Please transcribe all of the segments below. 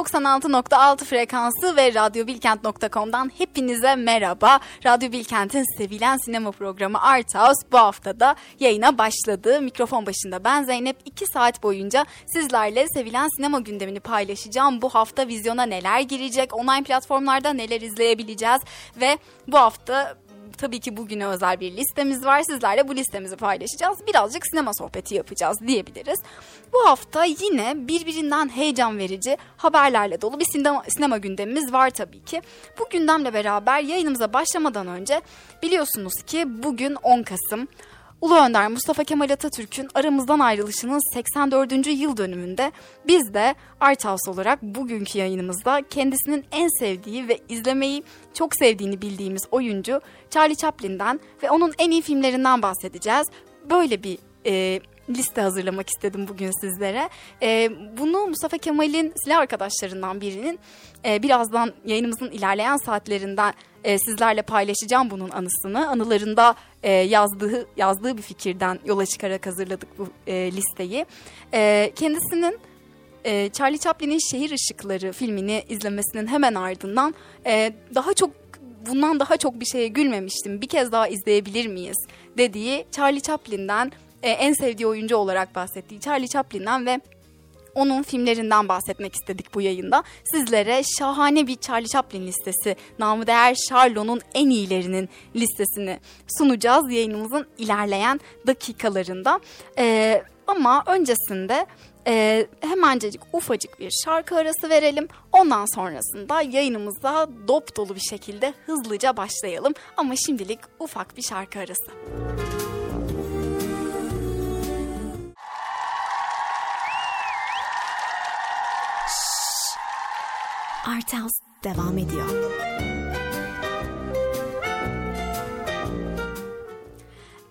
96.6 frekansı ve radyobilkent.com'dan hepinize merhaba. Radyo Bilkent'in sevilen sinema programı Art House bu haftada yayına başladı. Mikrofon başında ben Zeynep 2 saat boyunca sizlerle sevilen sinema gündemini paylaşacağım. Bu hafta vizyona neler girecek, online platformlarda neler izleyebileceğiz ve bu hafta tabii ki bugüne özel bir listemiz var. Sizlerle bu listemizi paylaşacağız. Birazcık sinema sohbeti yapacağız diyebiliriz. Bu hafta yine birbirinden heyecan verici haberlerle dolu bir sinema, sinema gündemimiz var tabii ki. Bu gündemle beraber yayınımıza başlamadan önce biliyorsunuz ki bugün 10 Kasım. Ulu Önder Mustafa Kemal Atatürk'ün aramızdan ayrılışının 84. yıl dönümünde biz de Art House olarak bugünkü yayınımızda kendisinin en sevdiği ve izlemeyi çok sevdiğini bildiğimiz oyuncu Charlie Chaplin'den ve onun en iyi filmlerinden bahsedeceğiz. Böyle bir e, liste hazırlamak istedim bugün sizlere. E, bunu Mustafa Kemal'in silah arkadaşlarından birinin e, birazdan yayınımızın ilerleyen saatlerinden e, sizlerle paylaşacağım bunun anısını. Anılarında e, yazdığı yazdığı bir fikirden yola çıkarak hazırladık bu e, listeyi. E, kendisinin e, Charlie Chaplin'in Şehir Işıkları filmini izlemesinin hemen ardından e, daha çok bundan daha çok bir şeye gülmemiştim. Bir kez daha izleyebilir miyiz dediği Charlie Chaplin'den e, en sevdiği oyuncu olarak bahsettiği Charlie Chaplin'den ve onun filmlerinden bahsetmek istedik bu yayında. Sizlere şahane bir Charlie Chaplin listesi, namı değer Charlot'un en iyilerinin listesini sunacağız yayınımızın ilerleyen dakikalarında. Ee, ama öncesinde e, hemencecik ufacık bir şarkı arası verelim. Ondan sonrasında yayınımıza dop dolu bir şekilde hızlıca başlayalım. Ama şimdilik ufak bir şarkı arası. Müzik Art House devam ediyor.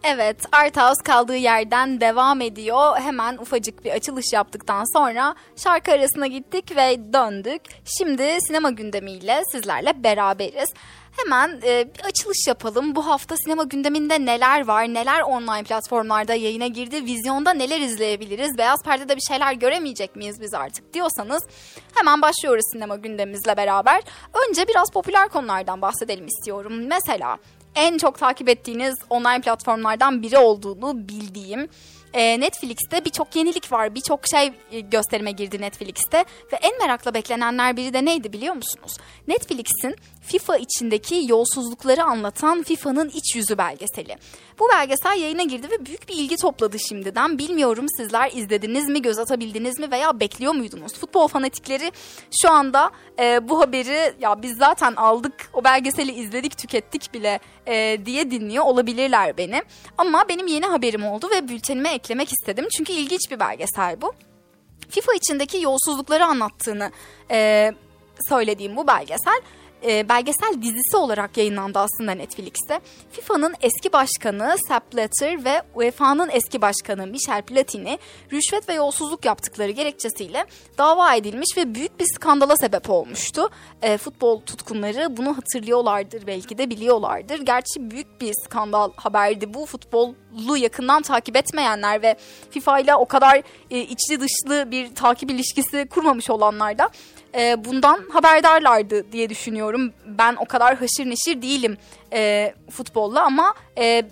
Evet, Art House kaldığı yerden devam ediyor. Hemen ufacık bir açılış yaptıktan sonra şarkı arasına gittik ve döndük. Şimdi sinema gündemiyle sizlerle beraberiz. Hemen e, bir açılış yapalım. Bu hafta sinema gündeminde neler var, neler online platformlarda yayına girdi, vizyonda neler izleyebiliriz, beyaz perdede bir şeyler göremeyecek miyiz biz artık diyorsanız hemen başlıyoruz sinema gündemimizle beraber. Önce biraz popüler konulardan bahsedelim istiyorum. Mesela en çok takip ettiğiniz online platformlardan biri olduğunu bildiğim e, Netflix'te birçok yenilik var. Birçok şey e, gösterime girdi Netflix'te. Ve en merakla beklenenler biri de neydi biliyor musunuz? Netflix'in FIFA içindeki yolsuzlukları anlatan FIFA'nın iç yüzü belgeseli. Bu belgesel yayına girdi ve büyük bir ilgi topladı şimdiden. Bilmiyorum sizler izlediniz mi, göz atabildiniz mi veya bekliyor muydunuz? Futbol fanatikleri şu anda e, bu haberi ya biz zaten aldık, o belgeseli izledik, tükettik bile e, diye dinliyor olabilirler beni. Ama benim yeni haberim oldu ve bültenime eklemek istedim. Çünkü ilginç bir belgesel bu. FIFA içindeki yolsuzlukları anlattığını e, söylediğim bu belgesel e, belgesel dizisi olarak yayınlandı aslında Netflix'te. FIFA'nın eski başkanı Sepp Blatter ve UEFA'nın eski başkanı Michel Platini rüşvet ve yolsuzluk yaptıkları gerekçesiyle dava edilmiş ve büyük bir skandala sebep olmuştu. E, futbol tutkunları bunu hatırlıyorlardır belki de biliyorlardır. Gerçi büyük bir skandal haberdi bu futbolu yakından takip etmeyenler ve FIFA ile o kadar e, içli dışlı bir takip ilişkisi kurmamış olanlar da e, bundan haberdarlardı diye düşünüyorum. Ben o kadar haşır neşir değilim e, futbolla ama e,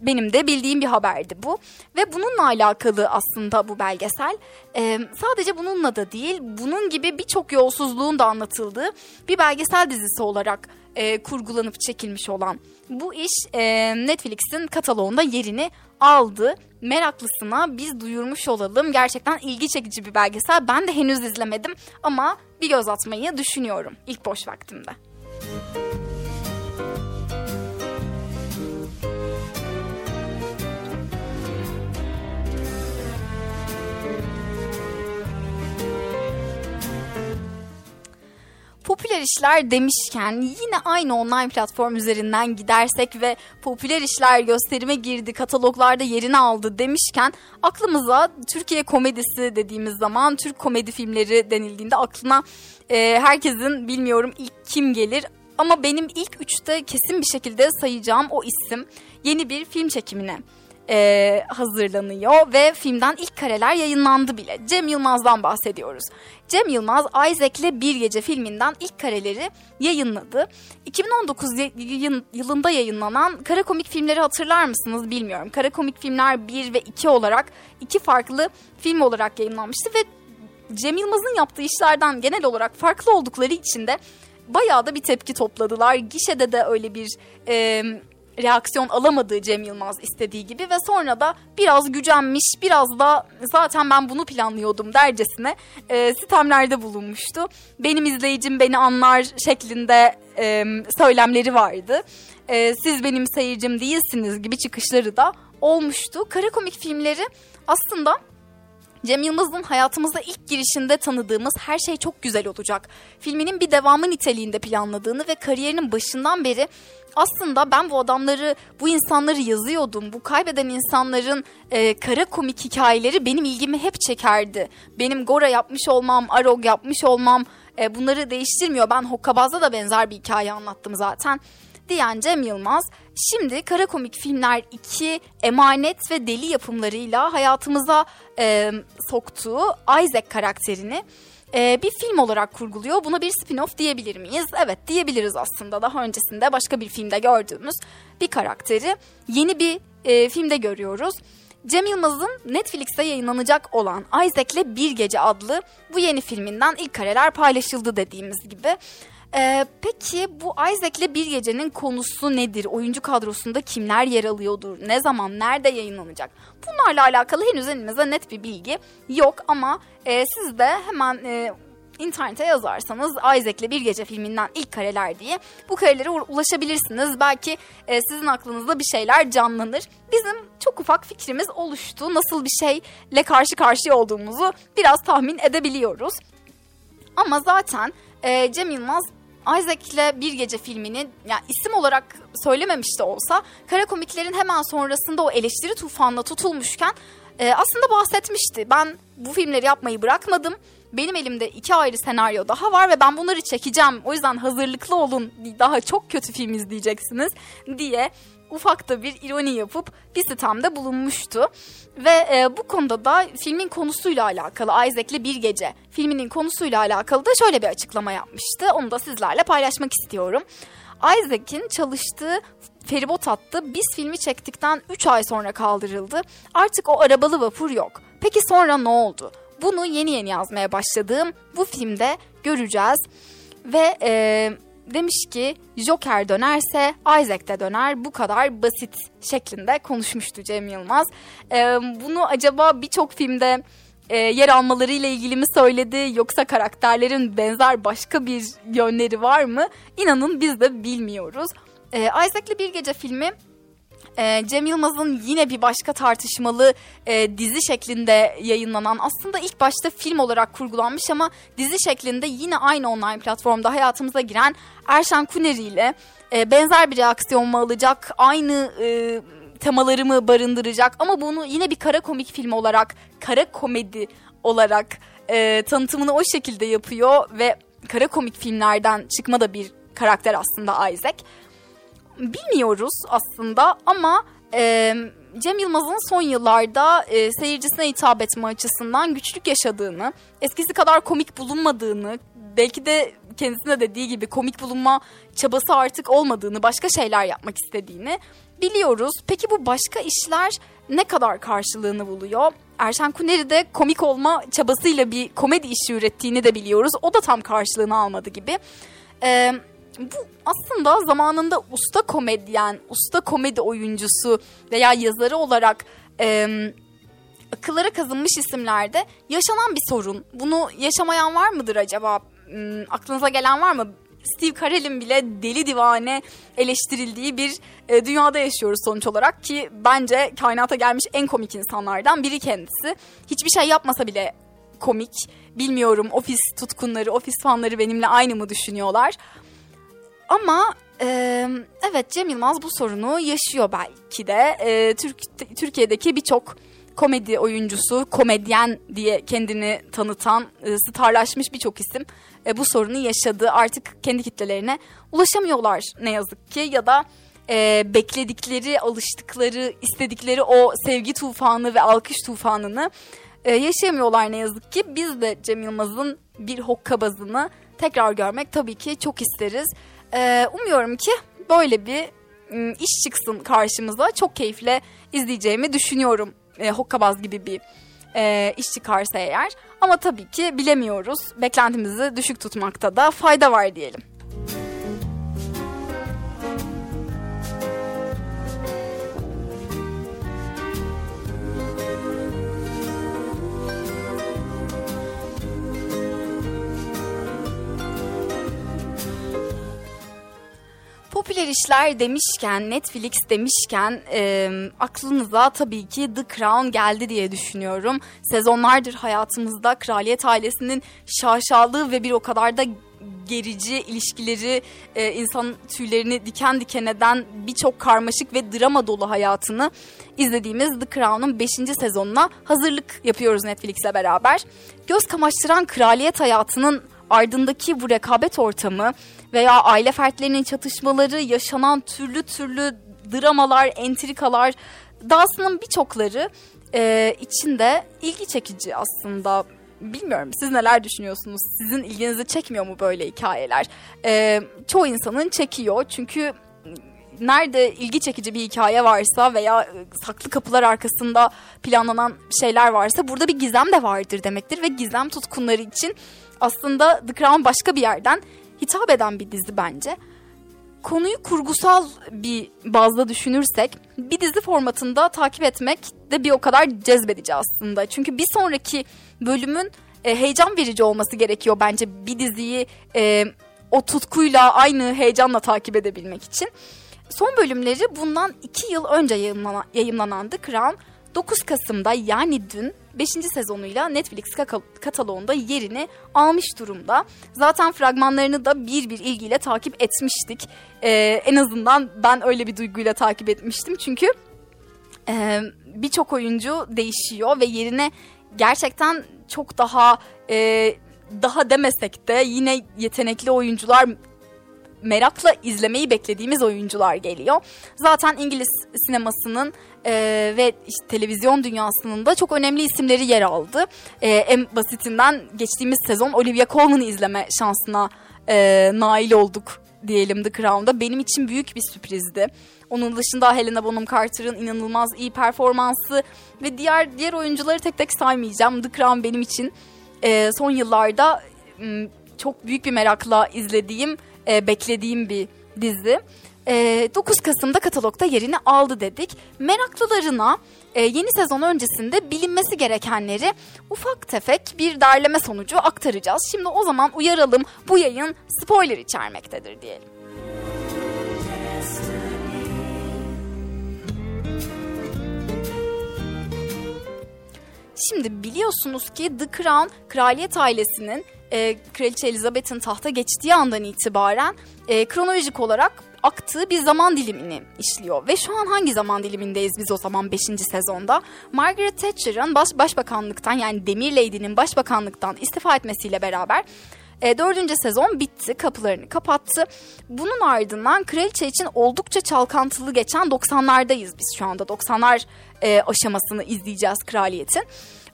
benim de bildiğim bir haberdi bu. Ve bununla alakalı aslında bu belgesel. E, sadece bununla da değil, bunun gibi birçok yolsuzluğun da anlatıldığı bir belgesel dizisi olarak e, kurgulanıp çekilmiş olan bu iş e, Netflix'in kataloğunda yerini aldı. Meraklısına biz duyurmuş olalım. Gerçekten ilgi çekici bir belgesel. Ben de henüz izlemedim ama bir göz atmayı düşünüyorum ilk boş vaktimde. Popüler işler demişken yine aynı online platform üzerinden gidersek ve popüler işler gösterime girdi, kataloglarda yerini aldı demişken aklımıza Türkiye komedisi dediğimiz zaman Türk komedi filmleri denildiğinde aklına e, herkesin bilmiyorum ilk kim gelir ama benim ilk üçte kesin bir şekilde sayacağım o isim yeni bir film çekimine e, hazırlanıyor ve filmden ilk kareler yayınlandı bile. Cem Yılmaz'dan bahsediyoruz. Cem Yılmaz Isaac'le Bir Gece filminden ilk kareleri yayınladı. 2019 yılında yayınlanan kara komik filmleri hatırlar mısınız bilmiyorum. Kara komik filmler 1 ve 2 olarak iki farklı film olarak yayınlanmıştı ve Cem Yılmaz'ın yaptığı işlerden genel olarak farklı oldukları için de bayağı da bir tepki topladılar. Gişede de öyle bir e, reaksiyon alamadığı Cem Yılmaz istediği gibi ve sonra da biraz gücenmiş, biraz da zaten ben bunu planlıyordum dercesine e, sistemlerde bulunmuştu. Benim izleyicim beni anlar şeklinde e, söylemleri vardı. E, siz benim seyircim değilsiniz gibi çıkışları da olmuştu. Kara komik filmleri aslında Cem Yılmaz'ın hayatımıza ilk girişinde tanıdığımız her şey çok güzel olacak. Filminin bir devamı niteliğinde planladığını ve kariyerinin başından beri aslında ben bu adamları, bu insanları yazıyordum. Bu kaybeden insanların e, kara komik hikayeleri benim ilgimi hep çekerdi. Benim Gora yapmış olmam, Arog yapmış olmam e, bunları değiştirmiyor. Ben Hokkabaz'da da benzer bir hikaye anlattım zaten diyen Cem Yılmaz şimdi kara komik filmler 2 emanet ve deli yapımlarıyla hayatımıza e, soktuğu Isaac karakterini e, bir film olarak kurguluyor. Buna bir spin-off diyebilir miyiz? Evet diyebiliriz aslında. Daha öncesinde başka bir filmde gördüğümüz bir karakteri yeni bir e, filmde görüyoruz. Cem Yılmaz'ın Netflix'te yayınlanacak olan Isaac'le Bir Gece adlı bu yeni filminden ilk kareler paylaşıldı dediğimiz gibi. Ee, peki bu Isaac'le Bir Gece'nin konusu nedir? Oyuncu kadrosunda kimler yer alıyordur? Ne zaman, nerede yayınlanacak? Bunlarla alakalı henüz elimizde net bir bilgi yok ama e, siz de hemen e, internete yazarsanız Isaac'le Bir Gece filminden ilk kareler diye bu karelere ulaşabilirsiniz. Belki e, sizin aklınızda bir şeyler canlanır. Bizim çok ufak fikrimiz oluştu. Nasıl bir şeyle karşı karşıya olduğumuzu biraz tahmin edebiliyoruz. Ama zaten e, Cem Yılmaz Isaac ile Bir Gece filmini yani isim olarak söylememiş de olsa kara komiklerin hemen sonrasında o eleştiri tufanla tutulmuşken e, aslında bahsetmişti. Ben bu filmleri yapmayı bırakmadım. Benim elimde iki ayrı senaryo daha var ve ben bunları çekeceğim. O yüzden hazırlıklı olun. Daha çok kötü film izleyeceksiniz diye ufak da bir ironi yapıp bir sitemde bulunmuştu. Ve e, bu konuda da filmin konusuyla alakalı Isaac'le Bir Gece filminin konusuyla alakalı da şöyle bir açıklama yapmıştı. Onu da sizlerle paylaşmak istiyorum. Isaac'in çalıştığı feribot hattı biz filmi çektikten 3 ay sonra kaldırıldı. Artık o arabalı vapur yok. Peki sonra ne oldu? Bunu yeni yeni yazmaya başladığım bu filmde göreceğiz. Ve e, demiş ki Joker dönerse Isaac de döner bu kadar basit şeklinde konuşmuştu Cem Yılmaz. E, bunu acaba birçok filmde e, yer almalarıyla ilgili mi söyledi yoksa karakterlerin benzer başka bir yönleri var mı? İnanın biz de bilmiyoruz. E, Isaac'li Bir Gece filmi e, Cem Yılmaz'ın yine bir başka tartışmalı e, dizi şeklinde yayınlanan aslında ilk başta film olarak kurgulanmış ama dizi şeklinde yine aynı online platformda hayatımıza giren Erşen Kuneri ile e, benzer bir reaksiyon mu alacak aynı e, temalarımı barındıracak ama bunu yine bir kara komik film olarak kara komedi olarak e, tanıtımını o şekilde yapıyor ve kara komik filmlerden çıkma da bir karakter aslında Isaac bilmiyoruz aslında ama e, Cem Yılmaz'ın son yıllarda e, seyircisine hitap etme açısından güçlük yaşadığını, eskisi kadar komik bulunmadığını, belki de kendisine dediği gibi komik bulunma çabası artık olmadığını, başka şeyler yapmak istediğini biliyoruz. Peki bu başka işler ne kadar karşılığını buluyor? Erşen Kuneri de komik olma çabasıyla bir komedi işi ürettiğini de biliyoruz. O da tam karşılığını almadı gibi. Ee, bu aslında zamanında usta komedyen, usta komedi oyuncusu veya yazarı olarak e, akıllara kazınmış isimlerde yaşanan bir sorun. Bunu yaşamayan var mıdır acaba? Hmm, aklınıza gelen var mı? Steve Carell'in bile deli divane eleştirildiği bir e, dünyada yaşıyoruz sonuç olarak ki bence kainata gelmiş en komik insanlardan biri kendisi. Hiçbir şey yapmasa bile komik. Bilmiyorum ofis tutkunları, ofis fanları benimle aynı mı düşünüyorlar? Ama e, evet Cem Yılmaz bu sorunu yaşıyor belki de. E, Türk, Türkiye'deki birçok komedi oyuncusu, komedyen diye kendini tanıtan, e, starlaşmış birçok isim e, bu sorunu yaşadı. Artık kendi kitlelerine ulaşamıyorlar ne yazık ki ya da e, bekledikleri, alıştıkları, istedikleri o sevgi tufanı ve alkış tufanını e, yaşayamıyorlar ne yazık ki. Biz de Cem Yılmaz'ın bir hokkabazını tekrar görmek tabii ki çok isteriz. E, umuyorum ki böyle bir iş çıksın karşımıza. Çok keyifle izleyeceğimi düşünüyorum. E, hokkabaz gibi bir e, iş çıkarsa eğer. Ama tabii ki bilemiyoruz. Beklentimizi düşük tutmakta da fayda var diyelim. Popüler işler demişken, Netflix demişken e, aklınıza tabii ki The Crown geldi diye düşünüyorum. Sezonlardır hayatımızda kraliyet ailesinin şaşalığı ve bir o kadar da gerici ilişkileri, e, insan tüylerini diken diken eden birçok karmaşık ve drama dolu hayatını izlediğimiz The Crown'un 5. sezonuna hazırlık yapıyoruz Netflix'le beraber. Göz kamaştıran kraliyet hayatının ardındaki bu rekabet ortamı veya aile fertlerinin çatışmaları, yaşanan türlü türlü dramalar, entrikalar, dahasının birçokları e, içinde ilgi çekici aslında. Bilmiyorum siz neler düşünüyorsunuz? Sizin ilginizi çekmiyor mu böyle hikayeler? E, çoğu insanın çekiyor çünkü nerede ilgi çekici bir hikaye varsa veya saklı kapılar arkasında planlanan şeyler varsa burada bir gizem de vardır demektir ve gizem tutkunları için aslında The Crown başka bir yerden hitap eden bir dizi bence. Konuyu kurgusal bir bazda düşünürsek bir dizi formatında takip etmek de bir o kadar cezbedici aslında. Çünkü bir sonraki bölümün e, heyecan verici olması gerekiyor bence bir diziyi e, o tutkuyla aynı heyecanla takip edebilmek için. Son bölümleri bundan iki yıl önce yayınlanan, yayınlanan Crown 9 Kasım'da yani dün 5. sezonuyla Netflix kataloğunda yerini almış durumda. Zaten fragmanlarını da bir bir ilgiyle takip etmiştik. Ee, en azından ben öyle bir duyguyla takip etmiştim. Çünkü e, birçok oyuncu değişiyor ve yerine gerçekten çok daha e, daha demesek de yine yetenekli oyuncular merakla izlemeyi beklediğimiz oyuncular geliyor. Zaten İngiliz sinemasının e, ve işte televizyon dünyasının da çok önemli isimleri yer aldı. E, en basitinden geçtiğimiz sezon Olivia Colman'ı izleme şansına e, nail olduk diyelim The Crown'da. Benim için büyük bir sürprizdi. Onun dışında Helena Bonham Carter'ın inanılmaz iyi performansı ve diğer diğer oyuncuları tek tek saymayacağım. The Crown benim için e, son yıllarda m, çok büyük bir merakla izlediğim e, beklediğim bir dizi. E, 9 Kasım'da katalogda yerini aldı dedik. Meraklılarına e, yeni sezon öncesinde bilinmesi gerekenleri ufak tefek bir derleme sonucu aktaracağız. Şimdi o zaman uyaralım bu yayın spoiler içermektedir diyelim. Şimdi biliyorsunuz ki The Crown kraliyet ailesinin e, Kraliçe Elizabeth'in tahta geçtiği andan itibaren e, kronolojik olarak aktığı bir zaman dilimini işliyor. Ve şu an hangi zaman dilimindeyiz biz o zaman 5. sezonda? Margaret Thatcher'ın baş, başbakanlıktan yani Demir Lady'nin başbakanlıktan istifa etmesiyle beraber e, dördüncü sezon bitti, kapılarını kapattı. Bunun ardından kraliçe için oldukça çalkantılı geçen 90'lardayız biz şu anda. 90'lar e, aşamasını izleyeceğiz kraliyetin.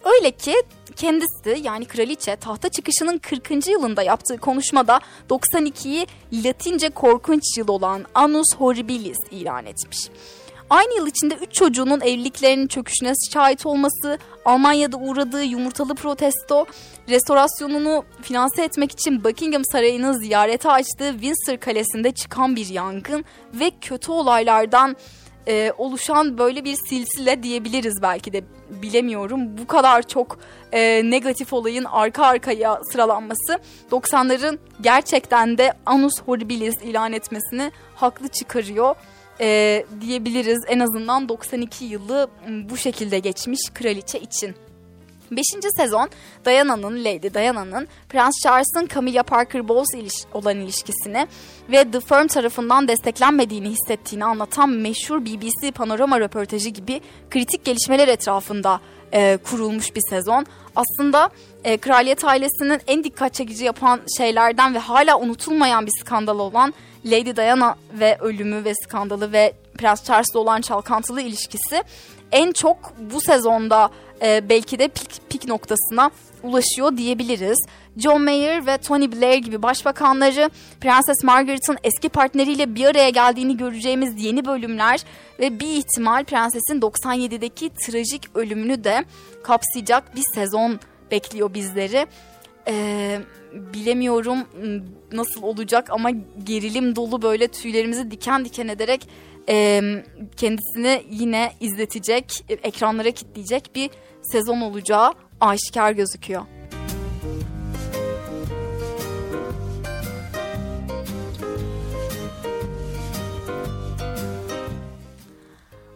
Öyle ki kendisi yani kraliçe tahta çıkışının 40. yılında yaptığı konuşmada 92'yi Latince korkunç yıl olan Annus Horribilis ilan etmiş. Aynı yıl içinde 3 çocuğunun evliliklerinin çöküşüne şahit olması, Almanya'da uğradığı yumurtalı protesto, restorasyonunu finanse etmek için Buckingham Sarayı'nı ziyarete açtığı Windsor Kalesi'nde çıkan bir yangın ve kötü olaylardan e, oluşan böyle bir silsile diyebiliriz belki de bilemiyorum. Bu kadar çok e, negatif olayın arka arkaya sıralanması 90'ların gerçekten de Anus Horribilis ilan etmesini haklı çıkarıyor e, diyebiliriz. En azından 92 yılı bu şekilde geçmiş kraliçe için. Beşinci sezon Diana'nın, Lady Diana'nın Prens Charles'ın Camilla Parker Bowles iliş olan ilişkisini ve The Firm tarafından desteklenmediğini hissettiğini anlatan meşhur BBC panorama röportajı gibi kritik gelişmeler etrafında e, kurulmuş bir sezon. Aslında e, kraliyet ailesinin en dikkat çekici yapan şeylerden ve hala unutulmayan bir skandal olan Lady Diana ve ölümü ve skandalı ve Prens Charles'la olan çalkantılı ilişkisi en çok bu sezonda e, belki de pik, pik noktasına ulaşıyor diyebiliriz. John Mayer ve Tony Blair gibi başbakanları Prenses Margaret'ın eski partneriyle bir araya geldiğini göreceğimiz yeni bölümler ve bir ihtimal prensesin 97'deki trajik ölümünü de kapsayacak bir sezon bekliyor bizleri. Ee, bilemiyorum nasıl olacak ama gerilim dolu böyle tüylerimizi diken diken ederek e, kendisini yine izletecek, ekranlara kitleyecek bir sezon olacağı aşikar gözüküyor.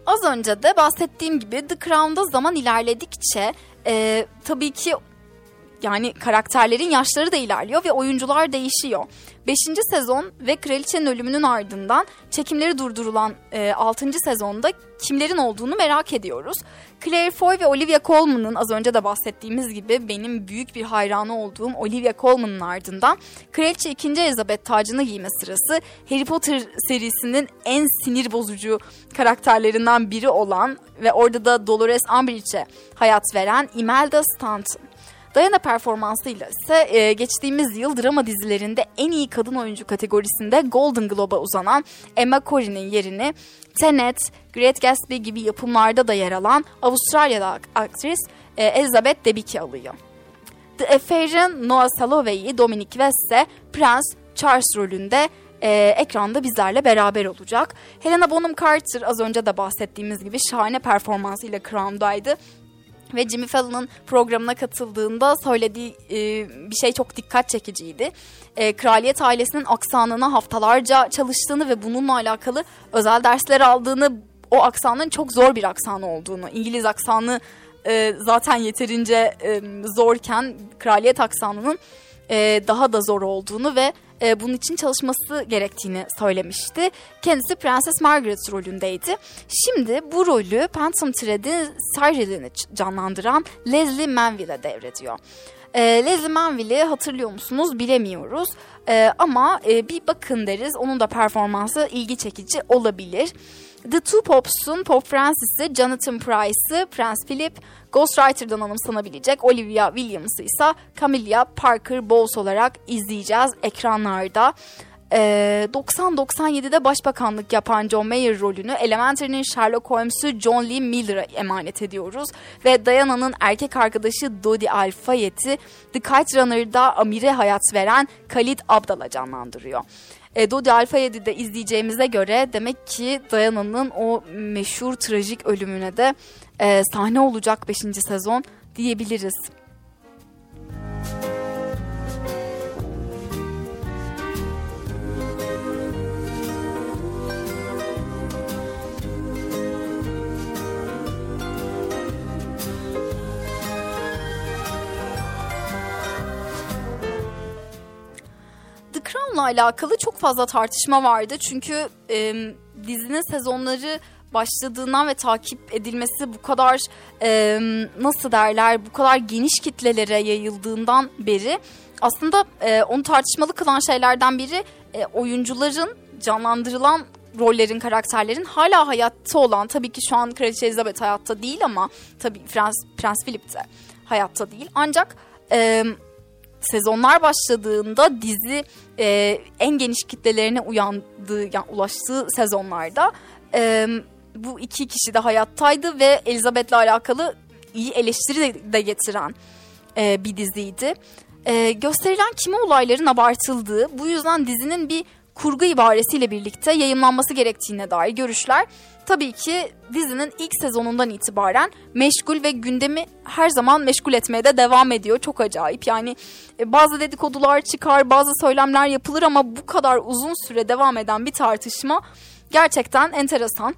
Az önce de bahsettiğim gibi The Crown'da zaman ilerledikçe e, tabii ki yani karakterlerin yaşları da ilerliyor ve oyuncular değişiyor. 5. sezon ve kraliçenin ölümünün ardından çekimleri durdurulan e, 6. sezonda kimlerin olduğunu merak ediyoruz. Claire Foy ve Olivia Colman'ın az önce de bahsettiğimiz gibi benim büyük bir hayranı olduğum Olivia Colman'ın ardından Kraliçe 2. Elizabeth tacını giyme sırası Harry Potter serisinin en sinir bozucu karakterlerinden biri olan ve orada da Dolores Umbridge'e hayat veren Imelda Stanton. Diana performansıyla ise e, geçtiğimiz yıl drama dizilerinde en iyi kadın oyuncu kategorisinde Golden Globe'a uzanan Emma Corrin'in yerini Tenet, Great Gatsby gibi yapımlarda da yer alan Avustralya'da aktris e, Elizabeth Debicki alıyor. The Affair'ın Noah Salovey'i Dominic West ise Prince Charles rolünde e, ekranda bizlerle beraber olacak. Helena Bonham Carter az önce de bahsettiğimiz gibi şahane performansıyla Crown'daydı ve Jimmy Fallon'ın programına katıldığında söylediği e, bir şey çok dikkat çekiciydi. E, kraliyet ailesinin aksanına haftalarca çalıştığını ve bununla alakalı özel dersler aldığını, o aksanın çok zor bir aksan olduğunu, İngiliz aksanı e, zaten yeterince e, zorken kraliyet aksanının e, daha da zor olduğunu ve e, bunun için çalışması gerektiğini söylemişti. Kendisi Prenses Margaret rolündeydi. Şimdi bu rolü Phantom Thread'in Cyril'ini canlandıran Leslie Manville'e devrediyor. E, Leslie Manville'i hatırlıyor musunuz bilemiyoruz. E, ama e, bir bakın deriz onun da performansı ilgi çekici olabilir. The Two Pops'un Pop Francis'i, Jonathan Price'ı, Prince Philip, Ghostwriter'dan anımsanabilecek Olivia Williams'ı ise Camilla Parker Bowles olarak izleyeceğiz ekranlarda. Ee, 90-97'de başbakanlık yapan John Mayer rolünü Elementary'nin Sherlock Holmes'u John Lee Miller'a emanet ediyoruz. Ve Diana'nın erkek arkadaşı Dodi Al-Fayed'i The Kite Runner'da Amir'e hayat veren Khalid Abdal'a canlandırıyor. E, Dodi Alfa 7'de izleyeceğimize göre demek ki Diana'nın o meşhur trajik ölümüne de e, sahne olacak 5. sezon diyebiliriz. Crown'la alakalı çok fazla tartışma vardı. Çünkü e, dizinin sezonları başladığından ve takip edilmesi bu kadar e, nasıl derler bu kadar geniş kitlelere yayıldığından beri aslında e, onu tartışmalı kılan şeylerden biri e, oyuncuların canlandırılan rollerin, karakterlerin hala hayatta olan tabii ki şu an Kraliçe Elizabeth hayatta değil ama tabii Prens, Prens Philip de hayatta değil. Ancak e, sezonlar başladığında dizi e, en geniş kitlelerine uyandığı, yani ulaştığı sezonlarda e, bu iki kişi de hayattaydı ve Elizabeth'le alakalı iyi eleştiri de, de getiren e, bir diziydi. E, gösterilen kimi olayların abartıldığı, bu yüzden dizinin bir kurgu ibaresiyle birlikte yayınlanması gerektiğine dair görüşler tabii ki dizinin ilk sezonundan itibaren meşgul ve gündemi her zaman meşgul etmeye de devam ediyor. Çok acayip yani e, bazı dedikodular çıkar bazı söylemler yapılır ama bu kadar uzun süre devam eden bir tartışma gerçekten enteresan.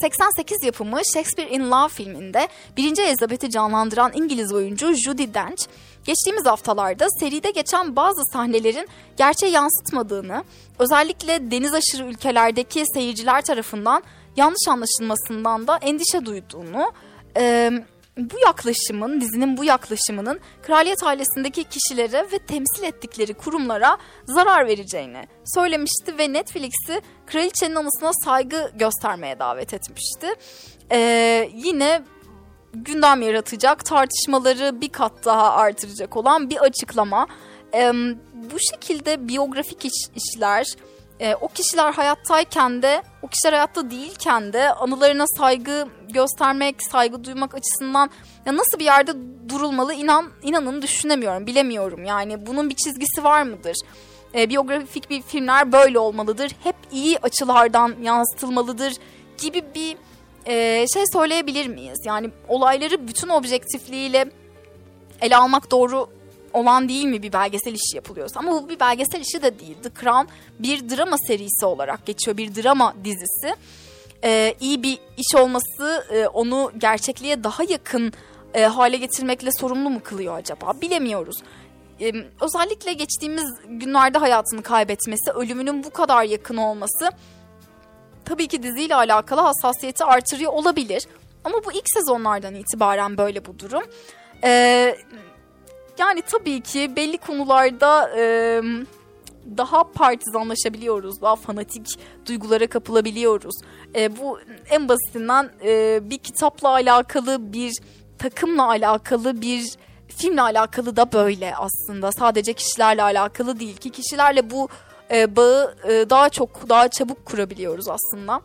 88 yapımı Shakespeare in Love filminde birinci Elizabeth'i canlandıran İngiliz oyuncu Judi Dench, geçtiğimiz haftalarda seride geçen bazı sahnelerin gerçeği yansıtmadığını, özellikle deniz aşırı ülkelerdeki seyirciler tarafından yanlış anlaşılmasından da endişe duyduğunu, e, bu yaklaşımın, dizinin bu yaklaşımının kraliyet ailesindeki kişilere ve temsil ettikleri kurumlara zarar vereceğini söylemişti ve Netflix'i kraliçenin anısına saygı göstermeye davet etmişti. Ee, yine gündem yaratacak, tartışmaları bir kat daha artıracak olan bir açıklama. Ee, bu şekilde biyografik iş, işler, e, o kişiler hayattayken de o kişiler hayatta değilken de anılarına saygı göstermek, saygı duymak açısından ya nasıl bir yerde durulmalı inan inanın düşünemiyorum, bilemiyorum. Yani bunun bir çizgisi var mıdır? E, biyografik bir filmler böyle olmalıdır. Hep iyi açılardan yansıtılmalıdır gibi bir e, şey söyleyebilir miyiz? Yani olayları bütün objektifliğiyle ele almak doğru olan değil mi bir belgesel işi yapılıyorsa ama bu bir belgesel işi de değil. The Crown bir drama serisi olarak geçiyor bir drama dizisi. Ee, iyi bir iş olması e, onu gerçekliğe daha yakın e, hale getirmekle sorumlu mu kılıyor acaba bilemiyoruz. Ee, özellikle geçtiğimiz günlerde hayatını kaybetmesi, ölümünün bu kadar yakın olması tabii ki diziyle alakalı hassasiyeti artırıyor olabilir. Ama bu ilk sezonlardan itibaren böyle bu durum. Ee, yani tabii ki belli konularda e, daha partizanlaşabiliyoruz, daha fanatik duygulara kapılabiliyoruz. E, bu en basitinden e, bir kitapla alakalı, bir takımla alakalı, bir filmle alakalı da böyle aslında. Sadece kişilerle alakalı değil ki kişilerle bu e, bağı e, daha çok, daha çabuk kurabiliyoruz aslında.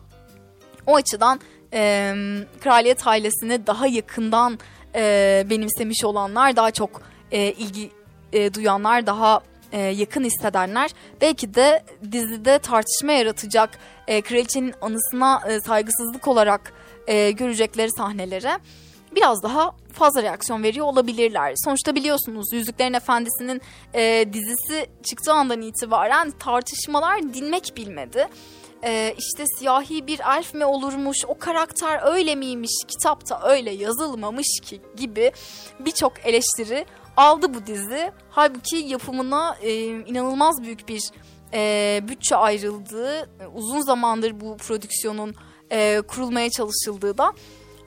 O açıdan e, kraliyet ailesini daha yakından e, benimsemiş olanlar daha çok e, ilgi e, duyanlar daha e, yakın hissedenler belki de dizide tartışma yaratacak e, kraliçenin anısına e, saygısızlık olarak e, görecekleri sahnelere biraz daha fazla reaksiyon veriyor olabilirler. Sonuçta biliyorsunuz Yüzüklerin Efendisi'nin e, dizisi çıktığı andan itibaren tartışmalar dinmek bilmedi. E, işte siyahi bir elf mi olurmuş, o karakter öyle miymiş, kitapta öyle yazılmamış ki gibi birçok eleştiri aldı bu dizi. Halbuki yapımına e, inanılmaz büyük bir e, bütçe ayrıldığı, uzun zamandır bu prodüksiyonun e, kurulmaya çalışıldığı da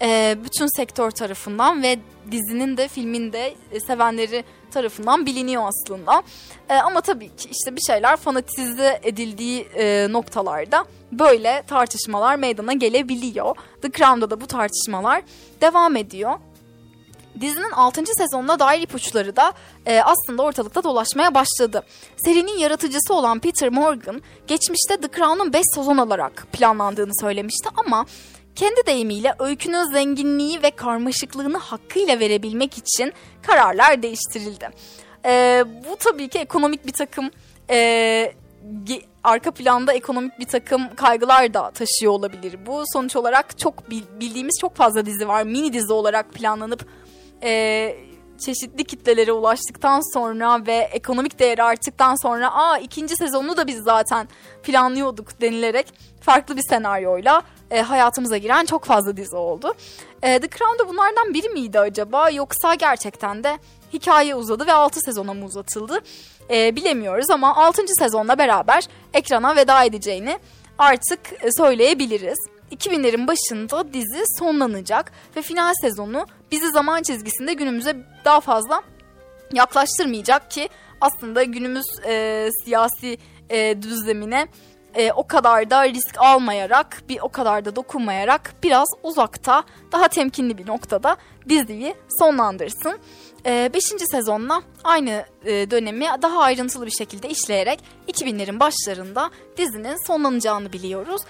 e, bütün sektör tarafından ve dizinin de filmin de e, sevenleri tarafından biliniyor aslında. E, ama tabii ki işte bir şeyler fanatize edildiği e, noktalarda böyle tartışmalar meydana gelebiliyor. The Crown'da da bu tartışmalar devam ediyor. Dizinin 6. sezonuna dair ipuçları da e, aslında ortalıkta dolaşmaya başladı. Serinin yaratıcısı olan Peter Morgan geçmişte The Crown'un 5 sezon olarak planlandığını söylemişti ama kendi deyimiyle öykünün zenginliği ve karmaşıklığını hakkıyla verebilmek için kararlar değiştirildi. E, bu tabii ki ekonomik bir takım e, arka planda ekonomik bir takım kaygılar da taşıyor olabilir. Bu sonuç olarak çok bildiğimiz çok fazla dizi var. Mini dizi olarak planlanıp e, çeşitli kitlelere ulaştıktan sonra ve ekonomik değeri arttıktan sonra aa ikinci sezonunu da biz zaten planlıyorduk denilerek farklı bir senaryoyla e, hayatımıza giren çok fazla dizi oldu. E, The Crown da bunlardan biri miydi acaba yoksa gerçekten de hikaye uzadı ve 6 sezona mı uzatıldı e, bilemiyoruz ama 6. sezonla beraber ekrana veda edeceğini artık e, söyleyebiliriz. 2000'lerin başında dizi sonlanacak ve final sezonu bizi zaman çizgisinde günümüze daha fazla yaklaştırmayacak ki aslında günümüz e, siyasi e, düzlemine e, o kadar da risk almayarak bir o kadar da dokunmayarak biraz uzakta daha temkinli bir noktada diziyi sonlandırsın. 5. E, sezonla aynı e, dönemi daha ayrıntılı bir şekilde işleyerek 2000'lerin başlarında dizinin sonlanacağını biliyoruz.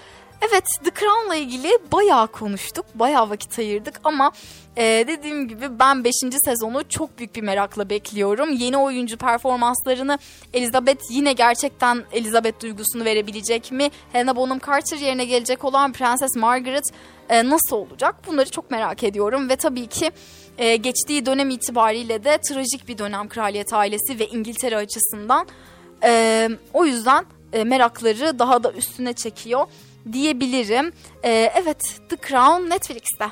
Evet The Crown'la ilgili bayağı konuştuk, bayağı vakit ayırdık ama e, dediğim gibi ben 5. sezonu çok büyük bir merakla bekliyorum. Yeni oyuncu performanslarını Elizabeth yine gerçekten Elizabeth duygusunu verebilecek mi? Helena Bonham Carter yerine gelecek olan Prenses Margaret e, nasıl olacak? Bunları çok merak ediyorum ve tabii ki e, geçtiği dönem itibariyle de trajik bir dönem kraliyet ailesi ve İngiltere açısından. E, o yüzden e, merakları daha da üstüne çekiyor. diyebilirim. Ee, evet The Crown Netflix'te.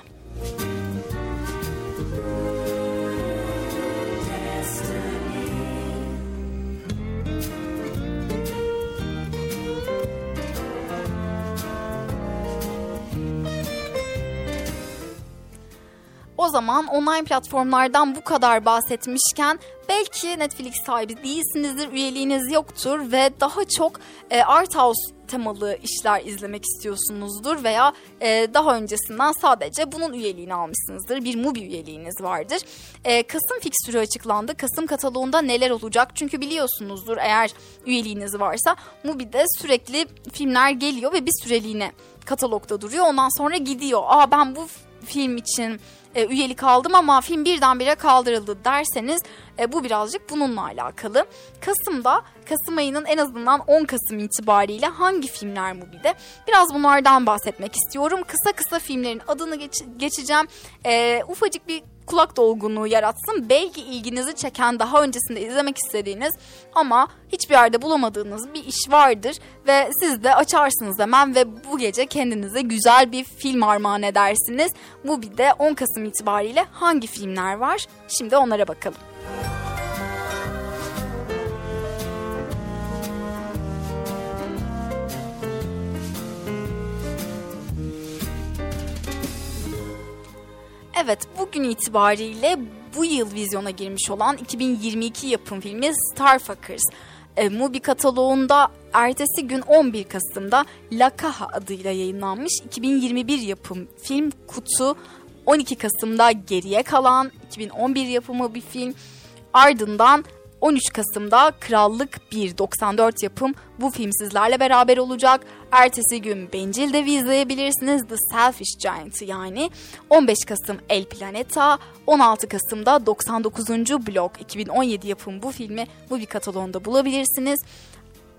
O zaman online platformlardan bu kadar bahsetmişken belki Netflix sahibi değilsinizdir, üyeliğiniz yoktur ve daha çok e, art house temalı işler izlemek istiyorsunuzdur veya e, daha öncesinden sadece bunun üyeliğini almışsınızdır. Bir Mubi üyeliğiniz vardır. E, Kasım fikstürü açıklandı. Kasım kataloğunda neler olacak? Çünkü biliyorsunuzdur eğer üyeliğiniz varsa Mubi'de sürekli filmler geliyor ve bir süreliğine katalogda duruyor. Ondan sonra gidiyor. Aa ben bu film için e, üyelik aldım ama film birdenbire kaldırıldı derseniz e, bu birazcık bununla alakalı. Kasım'da Kasım ayının en azından 10 Kasım itibariyle hangi filmler Mubi'de? Biraz bunlardan bahsetmek istiyorum. Kısa kısa filmlerin adını geç, geçeceğim. E, ufacık bir kulak dolgunluğu yaratsın. Belki ilginizi çeken daha öncesinde izlemek istediğiniz ama hiçbir yerde bulamadığınız bir iş vardır ve siz de açarsınız hemen ve bu gece kendinize güzel bir film armağan edersiniz. Bu bir de 10 Kasım itibariyle hangi filmler var? Şimdi onlara bakalım. Evet bugün itibariyle bu yıl vizyona girmiş olan 2022 yapım filmi Starfuckers. E, Mubi kataloğunda ertesi gün 11 Kasım'da La Caja adıyla yayınlanmış 2021 yapım film Kutu 12 Kasım'da geriye kalan 2011 yapımı bir film ardından 13 Kasım'da Krallık 1 94 yapım bu film sizlerle beraber olacak. Ertesi gün Bencil de izleyebilirsiniz The Selfish Giant yani. 15 Kasım El Planeta, 16 Kasım'da 99. Blok 2017 yapım bu filmi bu bir kataloğunda bulabilirsiniz.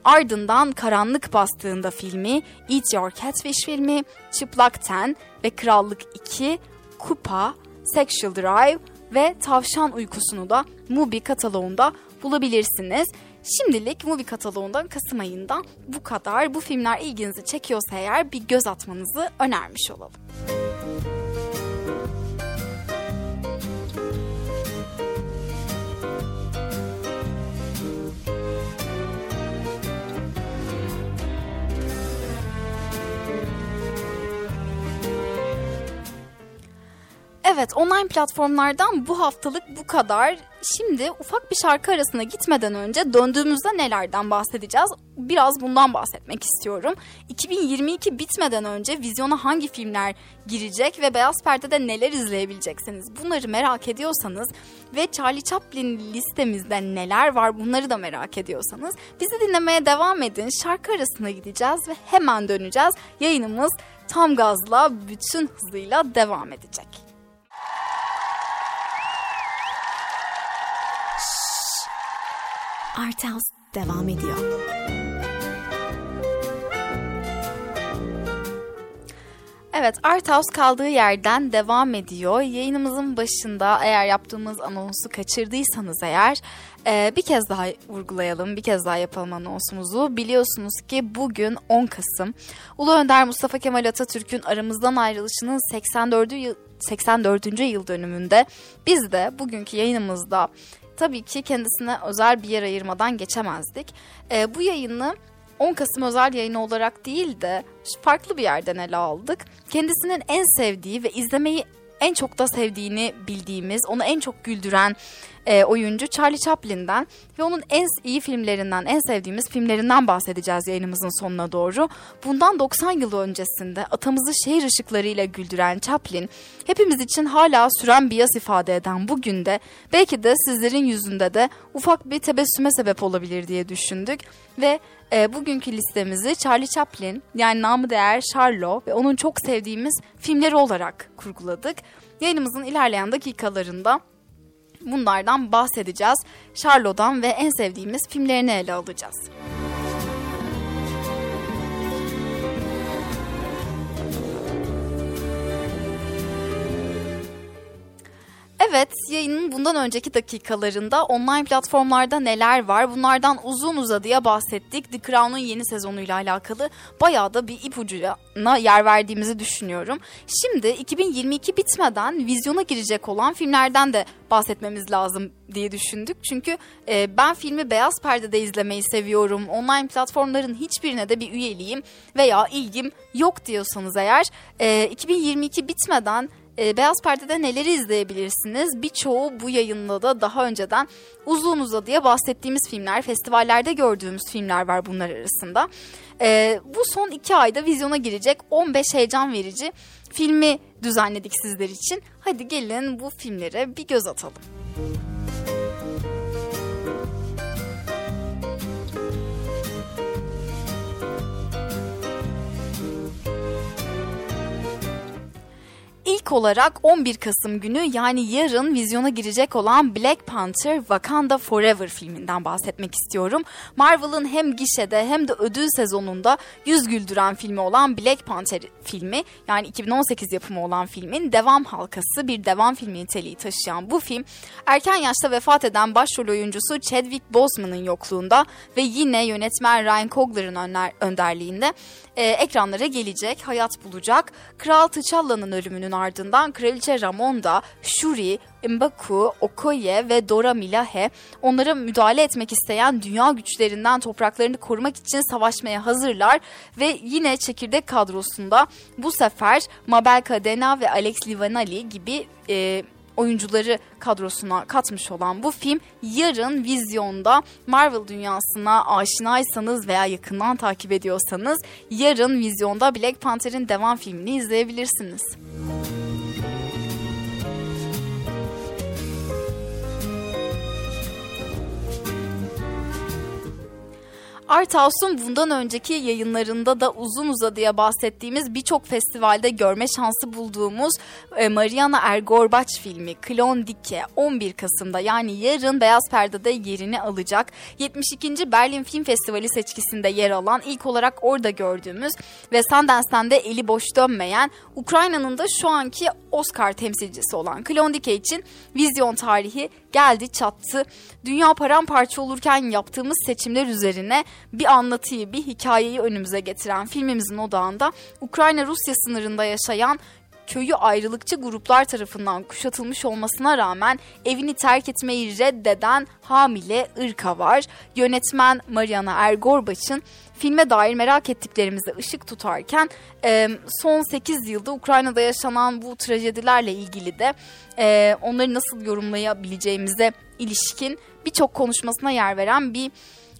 Ardından Karanlık Bastığında filmi, Eat Your Catfish filmi, Çıplak Ten ve Krallık 2, Kupa, Sexual Drive ve Tavşan Uykusunu da Mubi kataloğunda bulabilirsiniz. Şimdilik Mubi kataloğundan Kasım ayında bu kadar. Bu filmler ilginizi çekiyorsa eğer bir göz atmanızı önermiş olalım. Evet online platformlardan bu haftalık bu kadar. Şimdi ufak bir şarkı arasına gitmeden önce döndüğümüzde nelerden bahsedeceğiz? Biraz bundan bahsetmek istiyorum. 2022 bitmeden önce vizyona hangi filmler girecek ve Beyaz Perde'de neler izleyebileceksiniz? Bunları merak ediyorsanız ve Charlie Chaplin listemizde neler var bunları da merak ediyorsanız bizi dinlemeye devam edin. Şarkı arasına gideceğiz ve hemen döneceğiz. Yayınımız tam gazla bütün hızıyla devam edecek. Art House devam ediyor. Evet Art House kaldığı yerden devam ediyor. Yayınımızın başında eğer yaptığımız anonsu kaçırdıysanız eğer e, bir kez daha vurgulayalım, bir kez daha yapalım anonsumuzu. Biliyorsunuz ki bugün 10 Kasım Ulu Önder Mustafa Kemal Atatürk'ün aramızdan ayrılışının 84. yıl 84. yıl dönümünde biz de bugünkü yayınımızda tabii ki kendisine özel bir yer ayırmadan geçemezdik. E, bu yayını 10 Kasım özel yayını olarak değil de farklı bir yerden ele aldık. Kendisinin en sevdiği ve izlemeyi en çok da sevdiğini bildiğimiz, onu en çok güldüren e, oyuncu Charlie Chaplin'den ve onun en iyi filmlerinden, en sevdiğimiz filmlerinden bahsedeceğiz yayınımızın sonuna doğru. Bundan 90 yıl öncesinde atamızı şehir ışıklarıyla güldüren Chaplin, hepimiz için hala süren bir yas ifade eden bugün de belki de sizlerin yüzünde de ufak bir tebessüme sebep olabilir diye düşündük ve e, bugünkü listemizi Charlie Chaplin yani namı değer Charlo ve onun çok sevdiğimiz filmleri olarak kurguladık. Yayınımızın ilerleyen dakikalarında bunlardan bahsedeceğiz. Charlot'dan ve en sevdiğimiz filmlerini ele alacağız. Evet, yayının bundan önceki dakikalarında online platformlarda neler var bunlardan uzun uzadıya bahsettik. The Crown'un yeni sezonuyla alakalı bayağı da bir ipucuna yer verdiğimizi düşünüyorum. Şimdi 2022 bitmeden vizyona girecek olan filmlerden de bahsetmemiz lazım diye düşündük. Çünkü e, ben filmi beyaz perdede izlemeyi seviyorum. Online platformların hiçbirine de bir üyeliğim veya ilgim yok diyorsanız eğer e, 2022 bitmeden e, Beyaz Perde'de neleri izleyebilirsiniz? Birçoğu bu yayında da daha önceden uzun uzadıya bahsettiğimiz filmler, festivallerde gördüğümüz filmler var bunlar arasında. E, bu son iki ayda vizyona girecek 15 heyecan verici filmi düzenledik sizler için. Hadi gelin bu filmlere bir göz atalım. İlk olarak 11 Kasım günü yani yarın vizyona girecek olan Black Panther Wakanda Forever filminden bahsetmek istiyorum. Marvel'ın hem gişede hem de ödül sezonunda yüz güldüren filmi olan Black Panther filmi yani 2018 yapımı olan filmin devam halkası bir devam filmi niteliği taşıyan bu film erken yaşta vefat eden başrol oyuncusu Chadwick Boseman'ın yokluğunda ve yine yönetmen Ryan Coogler'ın önderliğinde e, ekranlara gelecek, hayat bulacak. Kral T'Challa'nın ölümünün ardından Kraliçe Ramonda, Shuri, Mbaku, Okoye ve Dora Milaje onlara müdahale etmek isteyen dünya güçlerinden topraklarını korumak için savaşmaya hazırlar ve yine çekirdek kadrosunda bu sefer Mabel Cadena ve Alex Livanali gibi e, oyuncuları kadrosuna katmış olan bu film yarın vizyonda Marvel dünyasına aşinaysanız veya yakından takip ediyorsanız yarın vizyonda Black Panther'in devam filmini izleyebilirsiniz. Art House'un bundan önceki yayınlarında da uzun uzadıya bahsettiğimiz birçok festivalde görme şansı bulduğumuz e, Mariana Ergorbaç filmi Klondike 11 Kasım'da yani yarın Beyaz Perde'de yerini alacak. 72. Berlin Film Festivali seçkisinde yer alan ilk olarak orada gördüğümüz ve Sundance'den de eli boş dönmeyen Ukrayna'nın da şu anki Oscar temsilcisi olan Klondike için vizyon tarihi geldi çattı. Dünya paramparça olurken yaptığımız seçimler üzerine bir anlatıyı, bir hikayeyi önümüze getiren filmimizin odağında Ukrayna-Rusya sınırında yaşayan köyü ayrılıkçı gruplar tarafından kuşatılmış olmasına rağmen evini terk etmeyi reddeden hamile ırka var. Yönetmen Mariana Ergorbaç'ın filme dair merak ettiklerimize ışık tutarken e, son 8 yılda Ukrayna'da yaşanan bu trajedilerle ilgili de e, onları nasıl yorumlayabileceğimize ilişkin birçok konuşmasına yer veren bir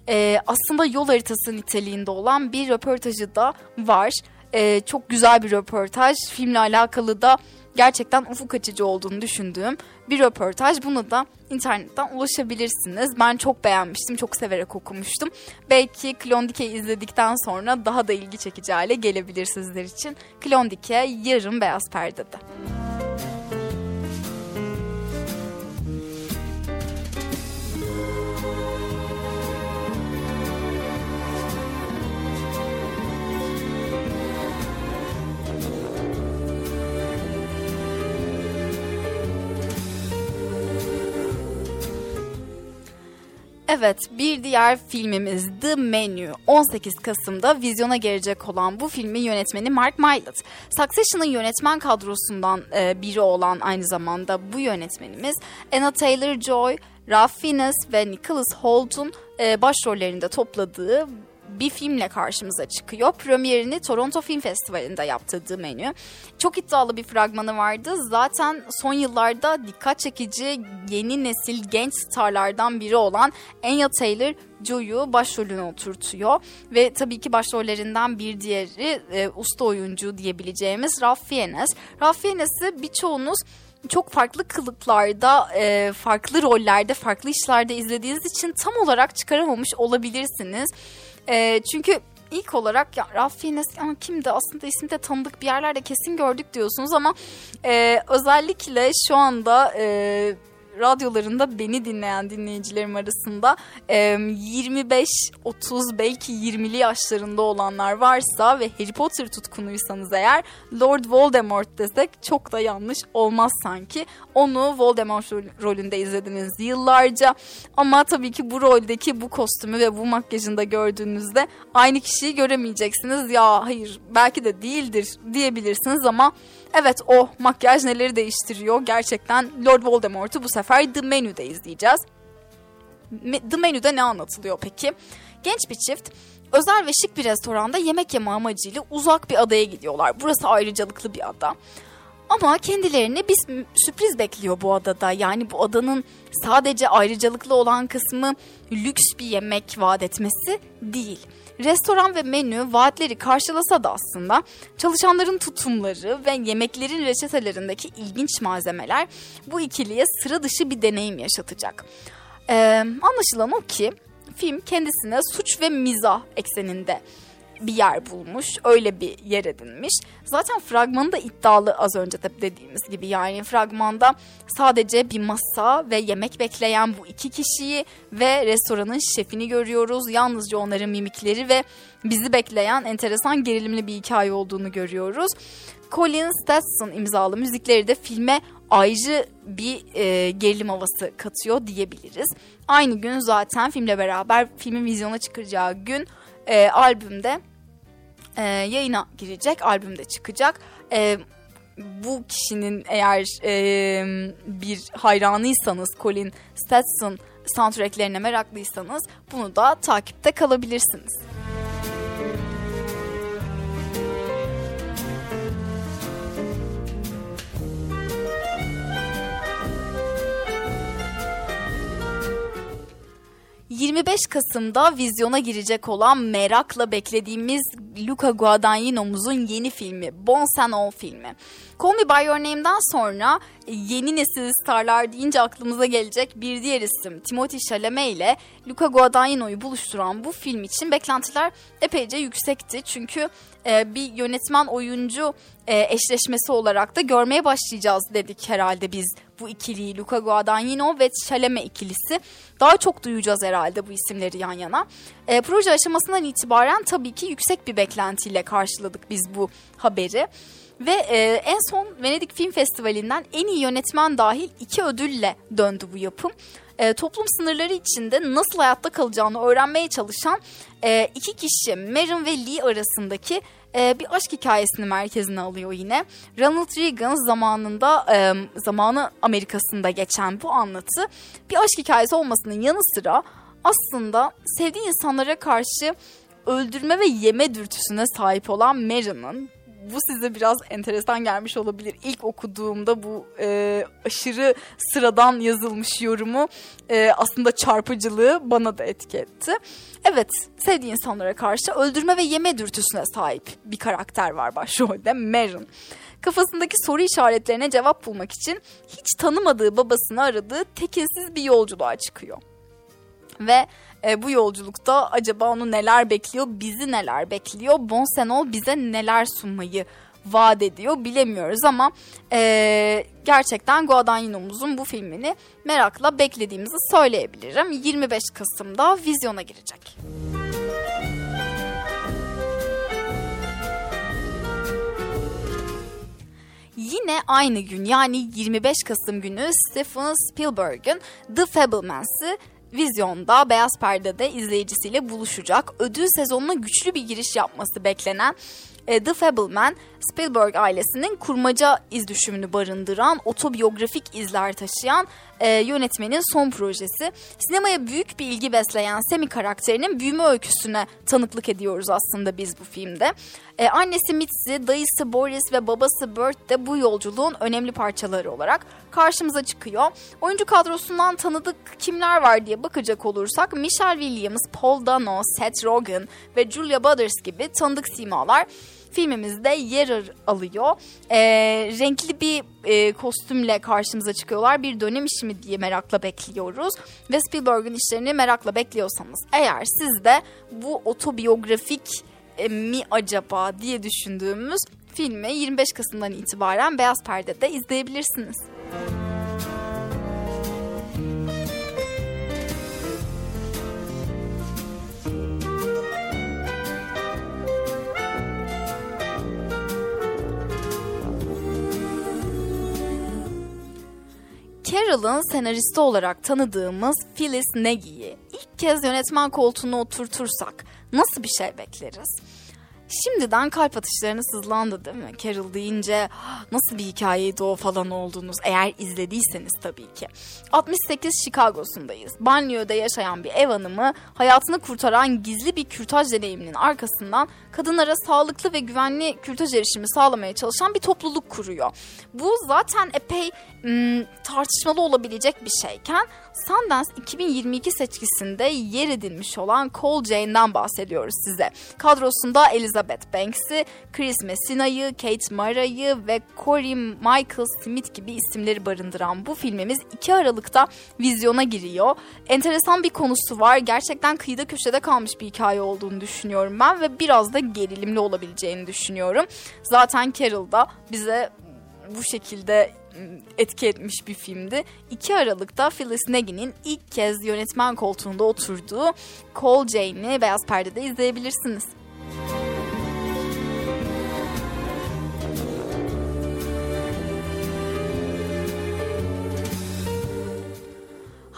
e, aslında yol haritası niteliğinde olan bir röportajı da var. E, çok güzel bir röportaj. Filmle alakalı da gerçekten ufuk açıcı olduğunu düşündüğüm bir röportaj. Bunu da internetten ulaşabilirsiniz. Ben çok beğenmiştim, çok severek okumuştum. Belki Klondike'yi izledikten sonra daha da ilgi çekici hale gelebilir sizler için. Klondike yarın Beyaz Perde'de. Evet bir diğer filmimiz The Menu 18 Kasım'da vizyona gelecek olan bu filmin yönetmeni Mark Mylod. Succession'ın yönetmen kadrosundan e, biri olan aynı zamanda bu yönetmenimiz Anna Taylor-Joy, Ralph Fiennes ve Nicholas Holt'un e, başrollerinde topladığı bir filmle karşımıza çıkıyor. Premierini Toronto Film Festivali'nde yaptığı menü. Çok iddialı bir fragmanı vardı. Zaten son yıllarda dikkat çekici yeni nesil genç starlardan biri olan Anya Taylor Joy'u başrolüne oturtuyor. Ve tabii ki başrollerinden bir diğeri e, usta oyuncu diyebileceğimiz Ralph Fiennes. Ralph Fiennes'i birçoğunuz çok farklı kılıklarda, e, farklı rollerde, farklı işlerde izlediğiniz için tam olarak çıkaramamış olabilirsiniz. E, çünkü ilk olarak ya Ralph Fiennes ama kimdi? Aslında ismi de tanıdık bir yerlerde kesin gördük diyorsunuz ama e, özellikle şu anda e, radyolarında beni dinleyen dinleyicilerim arasında 25, 30 belki 20'li yaşlarında olanlar varsa ve Harry Potter tutkunuysanız eğer Lord Voldemort desek çok da yanlış olmaz sanki. Onu Voldemort rolünde izlediniz yıllarca ama tabii ki bu roldeki bu kostümü ve bu makyajında gördüğünüzde aynı kişiyi göremeyeceksiniz. Ya hayır belki de değildir diyebilirsiniz ama evet o makyaj neleri değiştiriyor. Gerçekten Lord Voldemort'u bu sefer The Menu'da izleyeceğiz. The Menu'da ne anlatılıyor peki? Genç bir çift özel ve şık bir restoranda yemek yeme amacıyla uzak bir adaya gidiyorlar. Burası ayrıcalıklı bir ada. Ama kendilerini bir sürpriz bekliyor bu adada. Yani bu adanın sadece ayrıcalıklı olan kısmı lüks bir yemek vaat etmesi değil. Restoran ve menü vaatleri karşılasa da aslında çalışanların tutumları ve yemeklerin reçetelerindeki ilginç malzemeler bu ikiliye sıra dışı bir deneyim yaşatacak. Ee, anlaşılan o ki film kendisine suç ve mizah ekseninde bir yer bulmuş. Öyle bir yer edinmiş. Zaten fragmanı da iddialı az önce de dediğimiz gibi. Yani fragmanda sadece bir masa ve yemek bekleyen bu iki kişiyi ve restoranın şefini görüyoruz. Yalnızca onların mimikleri ve bizi bekleyen enteresan gerilimli bir hikaye olduğunu görüyoruz. Colin Stetson imzalı müzikleri de filme ayrı bir e, gerilim havası katıyor diyebiliriz. Aynı gün zaten filmle beraber filmin vizyona çıkacağı gün e, albümde e, yayına girecek, albümde çıkacak. E, bu kişinin eğer e, bir hayranıysanız Colin Stetson soundtracklerine meraklıysanız bunu da takipte kalabilirsiniz. 25 Kasım'da vizyona girecek olan merakla beklediğimiz Luca Guadagnino'muzun yeni filmi Bon Sang filmi. Call Me By Your Name'den sonra yeni nesil starlar deyince aklımıza gelecek bir diğer isim Timothy Chalamet ile Luca Guadagnino'yu buluşturan bu film için beklentiler epeyce yüksekti. Çünkü e, bir yönetmen oyuncu e, eşleşmesi olarak da görmeye başlayacağız dedik herhalde biz bu ikiliyi Luca Guadagnino ve Chalamet ikilisi daha çok duyacağız herhalde bu isimleri yan yana. E, proje aşamasından itibaren tabii ki yüksek bir beklentiyle karşıladık biz bu haberi. Ve e, en son Venedik Film Festivali'nden en iyi yönetmen dahil iki ödülle döndü bu yapım. E, toplum sınırları içinde nasıl hayatta kalacağını öğrenmeye çalışan e, iki kişi Marin ve Lee arasındaki e, bir aşk hikayesini merkezine alıyor yine. Ronald Reagan zamanında e, zamanı Amerika'sında geçen bu anlatı bir aşk hikayesi olmasının yanı sıra aslında sevdiği insanlara karşı öldürme ve yeme dürtüsüne sahip olan Mary'nin bu size biraz enteresan gelmiş olabilir. İlk okuduğumda bu e, aşırı sıradan yazılmış yorumu e, aslında çarpıcılığı bana da etki. Evet, sevdiği insanlara karşı öldürme ve yeme dürtüsüne sahip bir karakter var başrolde Marin. Kafasındaki soru işaretlerine cevap bulmak için hiç tanımadığı babasını aradığı tekinsiz bir yolculuğa çıkıyor. Ve e, bu yolculukta acaba onu neler bekliyor, bizi neler bekliyor, Bon Senol bize neler sunmayı vaat ediyor bilemiyoruz ama e, gerçekten Guadagnino'muzun bu filmini merakla beklediğimizi söyleyebilirim. 25 Kasım'da vizyona girecek. Yine aynı gün yani 25 Kasım günü Steven Spielberg'in The Fabelmans'ı vizyonda beyaz perdede izleyicisiyle buluşacak. Ödül sezonuna güçlü bir giriş yapması beklenen The Fableman, Spielberg ailesinin kurmaca iz düşümünü barındıran, otobiyografik izler taşıyan e, yönetmenin son projesi. Sinemaya büyük bir ilgi besleyen Semi karakterinin büyüme öyküsüne tanıklık ediyoruz aslında biz bu filmde. E, annesi Mitzi, dayısı Boris ve babası Bert de bu yolculuğun önemli parçaları olarak karşımıza çıkıyor. Oyuncu kadrosundan tanıdık kimler var diye bakacak olursak Michelle Williams, Paul Dano, Seth Rogen ve Julia Butters gibi tanıdık simalar filmimizde yer alıyor. E, renkli bir e, kostümle karşımıza çıkıyorlar. Bir dönem işi mi diye merakla bekliyoruz. Ve Spielberg'in işlerini merakla bekliyorsanız eğer siz de bu otobiyografik e, mi acaba diye düşündüğümüz filmi 25 Kasım'dan itibaren Beyaz Perde'de izleyebilirsiniz. Müzik Carol'ın senaristi olarak tanıdığımız Phyllis Nagy'yi ilk kez yönetmen koltuğuna oturtursak nasıl bir şey bekleriz? Şimdiden kalp atışlarını sızlandı değil mi? Carol deyince nasıl bir hikayeydi o falan oldunuz eğer izlediyseniz tabii ki. 68 Chicago'sundayız. Banliyö'de yaşayan bir ev hanımı hayatını kurtaran gizli bir kürtaj deneyiminin arkasından kadınlara sağlıklı ve güvenli kürtaj erişimi sağlamaya çalışan bir topluluk kuruyor. Bu zaten epey tartışmalı olabilecek bir şeyken Sundance 2022 seçkisinde yer edilmiş olan Cole Jane'den bahsediyoruz size. Kadrosunda Elizabeth Banks'i, Chris Messina'yı, Kate Mara'yı ve Corey Michael Smith gibi isimleri barındıran bu filmimiz 2 Aralık'ta vizyona giriyor. Enteresan bir konusu var. Gerçekten kıyıda köşede kalmış bir hikaye olduğunu düşünüyorum ben ve biraz da gerilimli olabileceğini düşünüyorum. Zaten Carol da bize bu şekilde etki etmiş bir filmdi. 2 Aralık'ta Phyllis Nagy'nin ilk kez yönetmen koltuğunda oturduğu Call Jane'i Beyaz Perde'de izleyebilirsiniz.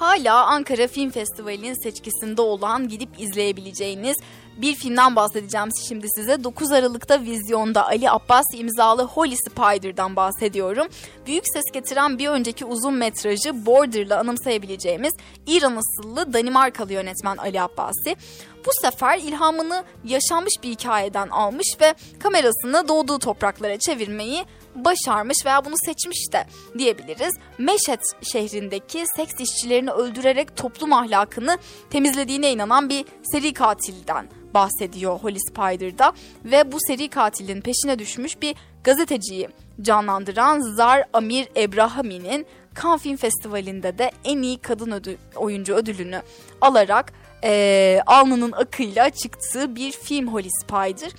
Hala Ankara Film Festivali'nin seçkisinde olan gidip izleyebileceğiniz bir filmden bahsedeceğim şimdi size. 9 Aralık'ta vizyonda Ali Abbas imzalı Holy Spider'dan bahsediyorum. Büyük ses getiren bir önceki uzun metrajı Border'la anımsayabileceğimiz İran asıllı Danimarkalı yönetmen Ali Abbasi. Bu sefer ilhamını yaşanmış bir hikayeden almış ve kamerasını doğduğu topraklara çevirmeyi başarmış veya bunu seçmiş de diyebiliriz. Meşet şehrindeki seks işçilerini öldürerek toplum ahlakını temizlediğine inanan bir seri katilden bahsediyor Holy Spider'da ve bu seri katilin peşine düşmüş bir gazeteciyi canlandıran Zar Amir Ebrahami'nin Cannes Film Festivali'nde de en iyi kadın ödü, oyuncu ödülünü alarak e, alnının akıyla çıktığı bir film Holy Spider.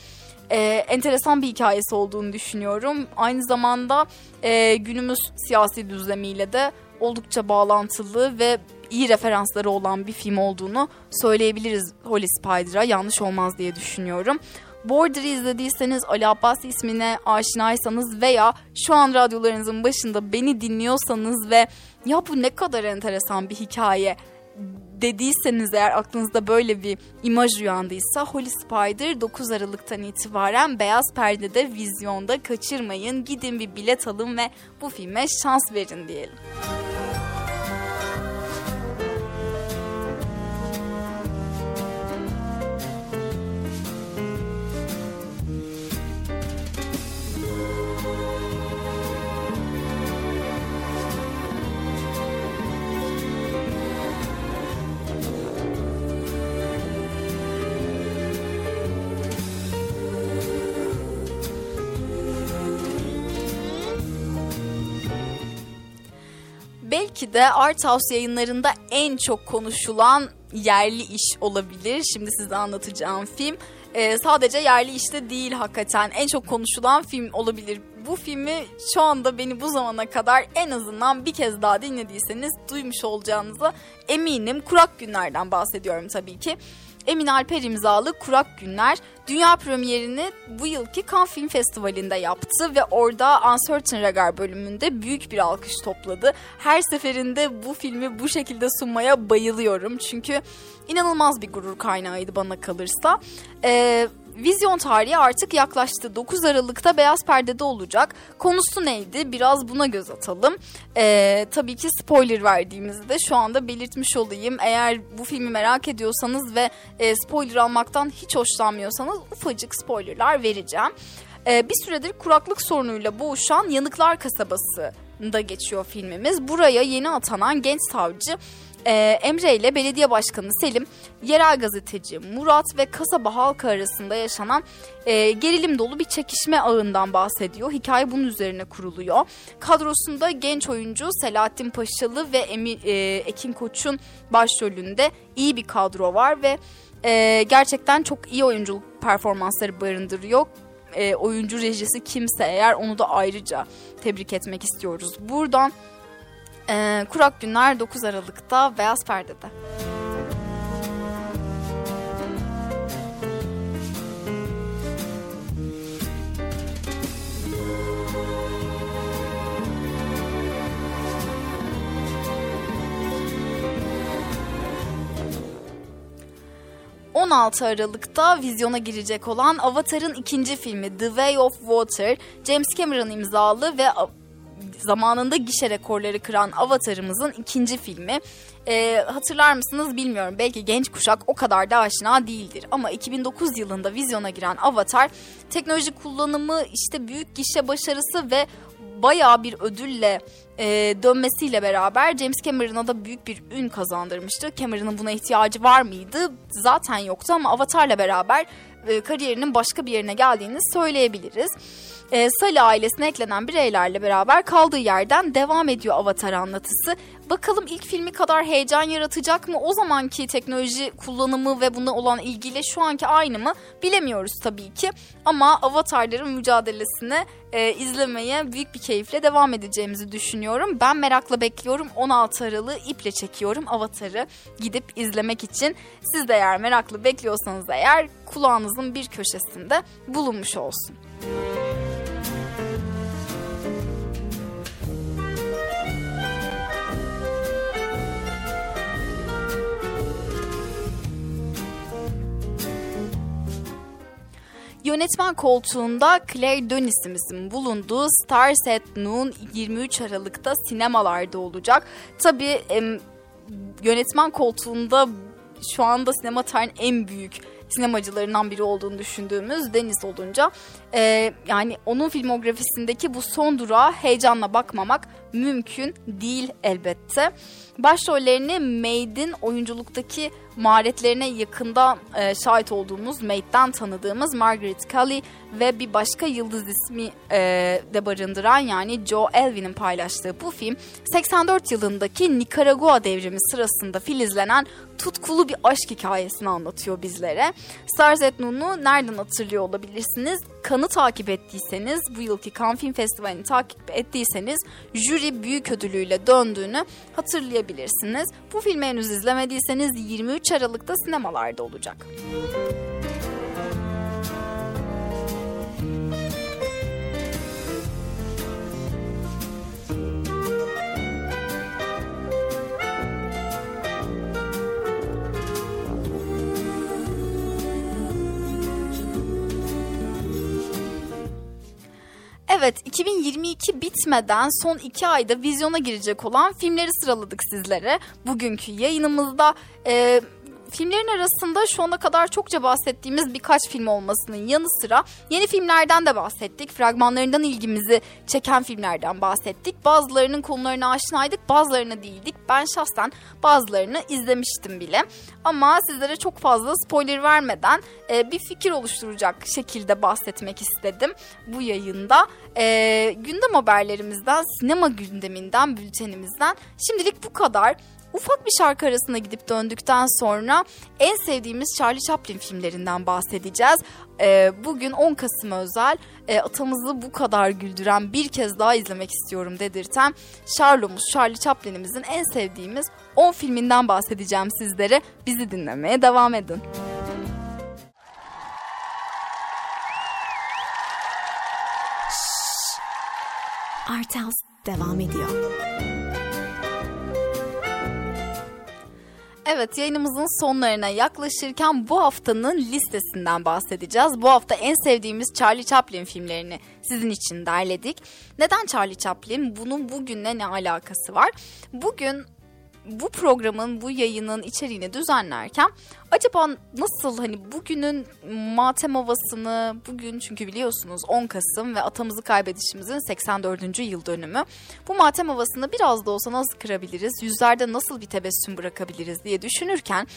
E, enteresan bir hikayesi olduğunu düşünüyorum. Aynı zamanda e, günümüz siyasi düzlemiyle de oldukça bağlantılı ve iyi referansları olan bir film olduğunu söyleyebiliriz Holy Spider'a. Yanlış olmaz diye düşünüyorum. Border'ı izlediyseniz Ali Abbas ismine aşinaysanız veya şu an radyolarınızın başında beni dinliyorsanız ve ya bu ne kadar enteresan bir hikaye dediyseniz eğer aklınızda böyle bir imaj uyandıysa Holy Spider 9 Aralık'tan itibaren Beyaz Perde'de vizyonda kaçırmayın. Gidin bir bilet alın ve bu filme şans verin diyelim. De Art House yayınlarında en çok konuşulan yerli iş olabilir. Şimdi size anlatacağım film. Ee, sadece yerli işte değil hakikaten en çok konuşulan film olabilir. Bu filmi şu anda beni bu zamana kadar en azından bir kez daha dinlediyseniz duymuş olacağınıza eminim. Kurak günlerden bahsediyorum tabii ki. Emin Alper imzalı Kurak Günler dünya premierini bu yılki Cannes Film Festivali'nde yaptı ve orada Uncertain Regard bölümünde büyük bir alkış topladı. Her seferinde bu filmi bu şekilde sunmaya bayılıyorum çünkü inanılmaz bir gurur kaynağıydı bana kalırsa. Ee, Vizyon tarihi artık yaklaştı. 9 Aralık'ta Beyaz Perde'de olacak. Konusu neydi? Biraz buna göz atalım. Ee, tabii ki spoiler verdiğimizi de şu anda belirtmiş olayım. Eğer bu filmi merak ediyorsanız ve e, spoiler almaktan hiç hoşlanmıyorsanız ufacık spoilerlar vereceğim. Ee, bir süredir kuraklık sorunuyla boğuşan Yanıklar Kasabası da geçiyor filmimiz. Buraya yeni atanan genç savcı e, Emre ile belediye başkanı Selim, yerel gazeteci Murat ve kasaba halkı arasında yaşanan e, gerilim dolu bir çekişme ağından bahsediyor. Hikaye bunun üzerine kuruluyor. Kadrosunda genç oyuncu Selahattin Paşalı ve Emi, e, Ekin Koç'un başrolünde iyi bir kadro var ve e, gerçekten çok iyi oyunculuk performansları barındırıyor e, oyuncu rejisi kimse eğer onu da ayrıca tebrik etmek istiyoruz. Buradan e, Kurak Günler 9 Aralık'ta Beyaz Perde'de. ...16 Aralık'ta vizyona girecek olan Avatar'ın ikinci filmi The Way of Water... ...James Cameron imzalı ve zamanında gişe rekorları kıran Avatar'ımızın ikinci filmi. Ee, hatırlar mısınız bilmiyorum. Belki genç kuşak o kadar da aşina değildir. Ama 2009 yılında vizyona giren Avatar teknoloji kullanımı, işte büyük gişe başarısı ve bayağı bir ödülle e, dönmesiyle beraber James Cameron'a da büyük bir ün kazandırmıştı. Cameron'ın buna ihtiyacı var mıydı? Zaten yoktu ama Avatar'la beraber e, kariyerinin başka bir yerine geldiğini söyleyebiliriz e, Sully ailesine eklenen bireylerle beraber kaldığı yerden devam ediyor Avatar anlatısı. Bakalım ilk filmi kadar heyecan yaratacak mı? O zamanki teknoloji kullanımı ve buna olan ilgiyle şu anki aynı mı? Bilemiyoruz tabii ki. Ama Avatarların mücadelesini e, izlemeye büyük bir keyifle devam edeceğimizi düşünüyorum. Ben merakla bekliyorum. 16 Aralık'ı iple çekiyorum Avatar'ı gidip izlemek için. Siz de eğer meraklı bekliyorsanız eğer kulağınızın bir köşesinde bulunmuş olsun. Yönetmen koltuğunda Claire Denis'imizin bulunduğu Stars at Noon 23 Aralık'ta sinemalarda olacak. Tabii yönetmen koltuğunda şu anda sinema tarihinin en büyük sinemacılarından biri olduğunu düşündüğümüz Deniz olunca e, yani onun filmografisindeki bu son durağa heyecanla bakmamak mümkün değil elbette. Başrollerini Maid'in oyunculuktaki maharetlerine yakından e, şahit olduğumuz Maid'den tanıdığımız Margaret Cully ve bir başka yıldız ismi e, de barındıran yani Joe Elvin'in paylaştığı bu film 84 yılındaki Nikaragua devrimi sırasında filizlenen tutkulu bir aşk hikayesini anlatıyor bizlere. Stars at nereden hatırlıyor olabilirsiniz? Kanı takip ettiyseniz, bu yılki Cannes Film Festivali'ni takip ettiyseniz jüri büyük ödülüyle döndüğünü hatırlayabilirsiniz. Bu filmi henüz izlemediyseniz 23 Aralık'ta sinemalarda olacak. Müzik Evet 2022 bitmeden son iki ayda vizyona girecek olan filmleri sıraladık sizlere. Bugünkü yayınımızda e, Filmlerin arasında şu ana kadar çokça bahsettiğimiz birkaç film olmasının yanı sıra yeni filmlerden de bahsettik. Fragmanlarından ilgimizi çeken filmlerden bahsettik. Bazılarının konularına aşinaydık, bazılarına değildik. Ben şahsen bazılarını izlemiştim bile. Ama sizlere çok fazla spoiler vermeden e, bir fikir oluşturacak şekilde bahsetmek istedim bu yayında. E, gündem haberlerimizden, sinema gündeminden, bültenimizden şimdilik bu kadar. Ufak bir şarkı arasına gidip döndükten sonra en sevdiğimiz Charlie Chaplin filmlerinden bahsedeceğiz. Ee, bugün 10 Kasım özel e, atamızı bu kadar güldüren bir kez daha izlemek istiyorum dedirten Charlot'umuz Charlie Chaplin'imizin en sevdiğimiz 10 filminden bahsedeceğim sizlere. Bizi dinlemeye devam edin. Art House devam ediyor. Evet yayınımızın sonlarına yaklaşırken bu haftanın listesinden bahsedeceğiz. Bu hafta en sevdiğimiz Charlie Chaplin filmlerini sizin için derledik. Neden Charlie Chaplin? Bunun bugünle ne alakası var? Bugün bu programın, bu yayının içeriğini düzenlerken acaba nasıl hani bugünün matem havasını, bugün çünkü biliyorsunuz 10 Kasım ve atamızı kaybedişimizin 84. yıl dönümü. Bu matem havasını biraz da olsa nasıl kırabiliriz, yüzlerde nasıl bir tebessüm bırakabiliriz diye düşünürken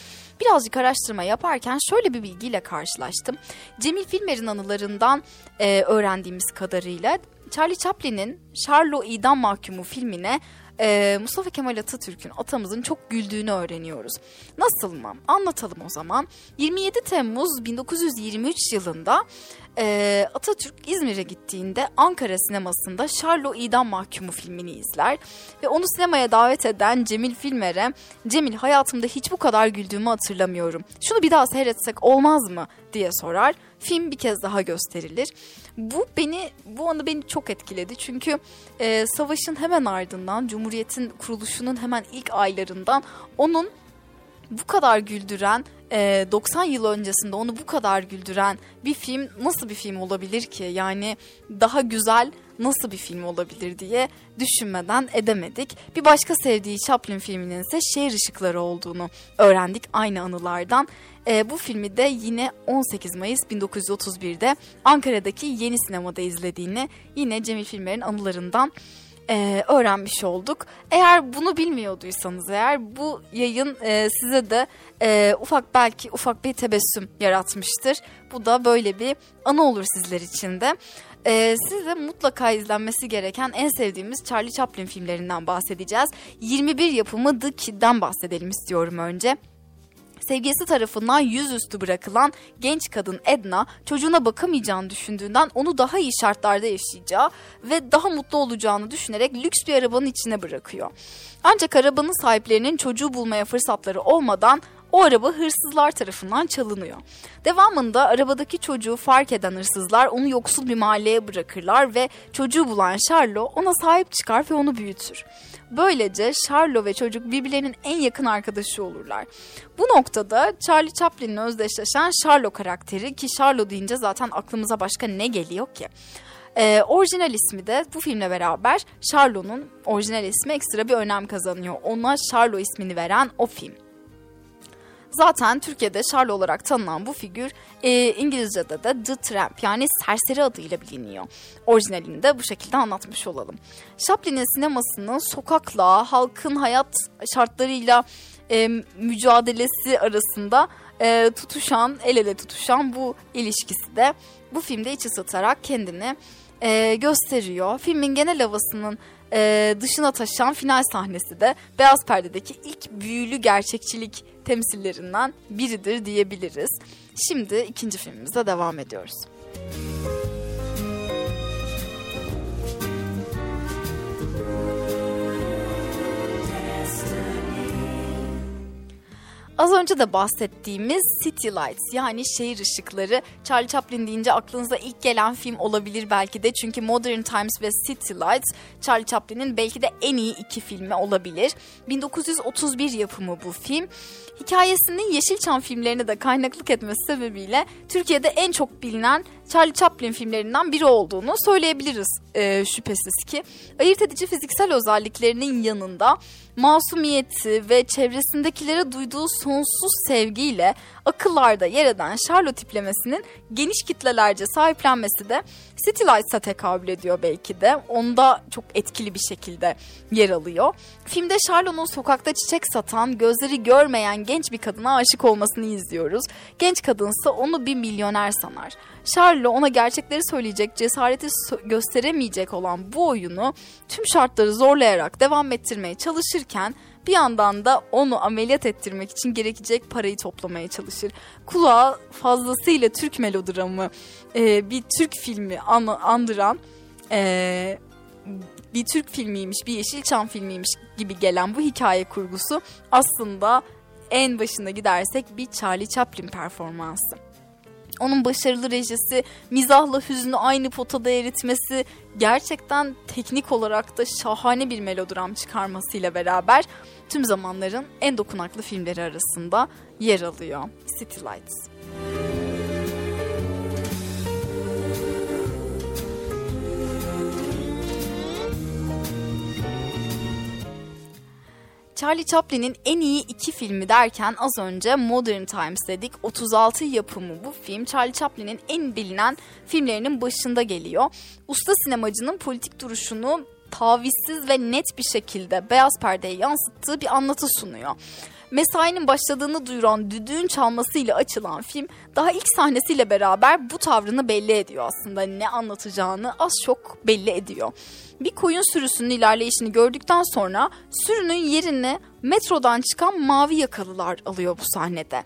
birazcık araştırma yaparken şöyle bir bilgiyle karşılaştım. Cemil Filmer'in anılarından e, öğrendiğimiz kadarıyla Charlie Chaplin'in Charlo idam mahkumu filmine e, Mustafa Kemal Atatürk'ün atamızın çok güldüğünü öğreniyoruz. Nasıl mı? Anlatalım o zaman. 27 Temmuz 1923 yılında e, Atatürk İzmir'e gittiğinde Ankara sinemasında Şarlo İdam Mahkumu filmini izler ve onu sinemaya davet eden Cemil Filmer'e Cemil hayatımda hiç bu kadar güldüğümü hatırlamıyorum. Şunu bir daha seyretsek olmaz mı diye sorar. Film bir kez daha gösterilir. Bu beni bu anı beni çok etkiledi çünkü e, savaşın hemen ardından Cumhuriyet'in kuruluşunun hemen ilk aylarından onun bu kadar güldüren e, 90 yıl öncesinde onu bu kadar güldüren bir film nasıl bir film olabilir ki? Yani daha güzel nasıl bir film olabilir diye düşünmeden edemedik. Bir başka sevdiği Chaplin filminin ise Şehir Işıkları olduğunu öğrendik aynı anılardan. E, bu filmi de yine 18 Mayıs 1931'de Ankara'daki Yeni Sinema'da izlediğini yine Cemil Filmer'in anılarından e, öğrenmiş olduk. Eğer bunu bilmiyorduysanız eğer bu yayın e, size de e, ufak belki ufak bir tebessüm yaratmıştır. Bu da böyle bir anı olur sizler için de. E, size mutlaka izlenmesi gereken en sevdiğimiz Charlie Chaplin filmlerinden bahsedeceğiz. 21 yapımı The Kid'den bahsedelim istiyorum önce. Sevgilisi tarafından yüzüstü bırakılan genç kadın Edna çocuğuna bakamayacağını düşündüğünden onu daha iyi şartlarda yaşayacağı ve daha mutlu olacağını düşünerek lüks bir arabanın içine bırakıyor. Ancak arabanın sahiplerinin çocuğu bulmaya fırsatları olmadan o araba hırsızlar tarafından çalınıyor. Devamında arabadaki çocuğu fark eden hırsızlar onu yoksul bir mahalleye bırakırlar ve çocuğu bulan Charlo ona sahip çıkar ve onu büyütür. Böylece Charlo ve çocuk birbirlerinin en yakın arkadaşı olurlar. Bu noktada Charlie Chaplin'le özdeşleşen Charlo karakteri ki Charlo deyince zaten aklımıza başka ne geliyor ki? Ee, orijinal ismi de bu filmle beraber Charlo'nun orijinal ismi ekstra bir önem kazanıyor. Ona Charlo ismini veren o film. Zaten Türkiye'de Charlie olarak tanınan bu figür e, İngilizce'de de The Tramp yani serseri adıyla biliniyor. Orijinalini de bu şekilde anlatmış olalım. Chaplin'in sinemasının sokakla, halkın hayat şartlarıyla e, mücadelesi arasında e, tutuşan, el ele tutuşan bu ilişkisi de bu filmde içi satarak kendini e, gösteriyor. Filmin genel havasının e, dışına taşıyan final sahnesi de beyaz perdedeki ilk büyülü gerçekçilik temsillerinden biridir diyebiliriz. Şimdi ikinci filmimize devam ediyoruz. Az önce de bahsettiğimiz City Lights yani şehir ışıkları Charlie Chaplin deyince aklınıza ilk gelen film olabilir belki de çünkü Modern Times ve City Lights Charlie Chaplin'in belki de en iyi iki filmi olabilir. 1931 yapımı bu film. Hikayesinin Yeşilçam filmlerine de kaynaklık etmesi sebebiyle Türkiye'de en çok bilinen Charlie Chaplin filmlerinden biri olduğunu söyleyebiliriz e, şüphesiz ki. Ayırt edici fiziksel özelliklerinin yanında masumiyeti ve çevresindekilere duyduğu sonsuz sevgiyle akıllarda yer eden Charlotte tiplemesinin geniş kitlelerce sahiplenmesi de City Lights'a tekabül ediyor belki de. Onda çok etkili bir şekilde yer alıyor. Filmde Charlotte'un sokakta çiçek satan, gözleri görmeyen genç bir kadına aşık olmasını izliyoruz. Genç kadınsa onu bir milyoner sanar. Charlo ona gerçekleri söyleyecek cesareti gösteremeyecek olan bu oyunu tüm şartları zorlayarak devam ettirmeye çalışırken bir yandan da onu ameliyat ettirmek için gerekecek parayı toplamaya çalışır. Kulağa fazlasıyla Türk melodramı, e, bir Türk filmi an, andıran e, bir Türk filmiymiş, bir Yeşilçam filmiymiş gibi gelen bu hikaye kurgusu aslında en başında gidersek bir Charlie Chaplin performansı. Onun başarılı rejisi, mizahla hüznü aynı potada eritmesi, gerçekten teknik olarak da şahane bir melodram çıkarmasıyla beraber tüm zamanların en dokunaklı filmleri arasında yer alıyor. City Lights. Charlie Chaplin'in en iyi iki filmi derken az önce Modern Times dedik. 36 yapımı bu film Charlie Chaplin'in en bilinen filmlerinin başında geliyor. Usta sinemacının politik duruşunu tavizsiz ve net bir şekilde beyaz perdeye yansıttığı bir anlatı sunuyor. Mesainin başladığını duyuran düdüğün çalmasıyla açılan film daha ilk sahnesiyle beraber bu tavrını belli ediyor aslında. Ne anlatacağını az çok belli ediyor. Bir koyun sürüsünün ilerleyişini gördükten sonra sürünün yerini metrodan çıkan mavi yakalılar alıyor bu sahnede.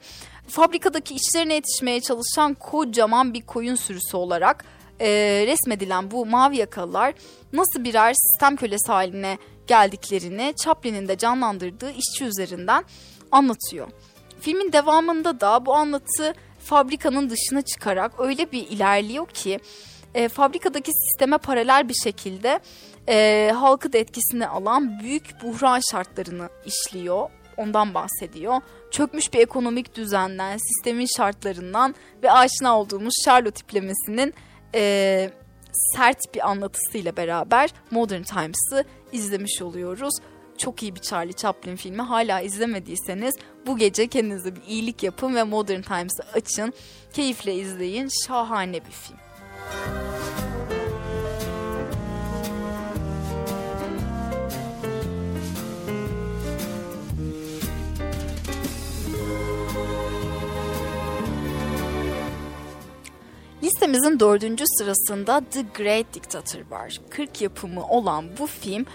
Fabrikadaki işlerine yetişmeye çalışan kocaman bir koyun sürüsü olarak e, resmedilen bu mavi yakalılar nasıl birer sistem kölesi haline geldiklerini Chaplin'in de canlandırdığı işçi üzerinden anlatıyor. Filmin devamında da bu anlatı fabrikanın dışına çıkarak öyle bir ilerliyor ki e, fabrikadaki sisteme paralel bir şekilde e, halkı da etkisine alan büyük buhran şartlarını işliyor. ondan bahsediyor. Çökmüş bir ekonomik düzenden, sistemin şartlarından ve aşina olduğumuz Charlotte tiplemesinin e, sert bir anlatısıyla beraber Modern Times'ı izlemiş oluyoruz. Çok iyi bir Charlie Chaplin filmi. Hala izlemediyseniz bu gece kendinize bir iyilik yapın ve Modern Times'ı açın. Keyifle izleyin. Şahane bir film. Listemizin dördüncü sırasında The Great Dictator var. 40 yapımı olan bu film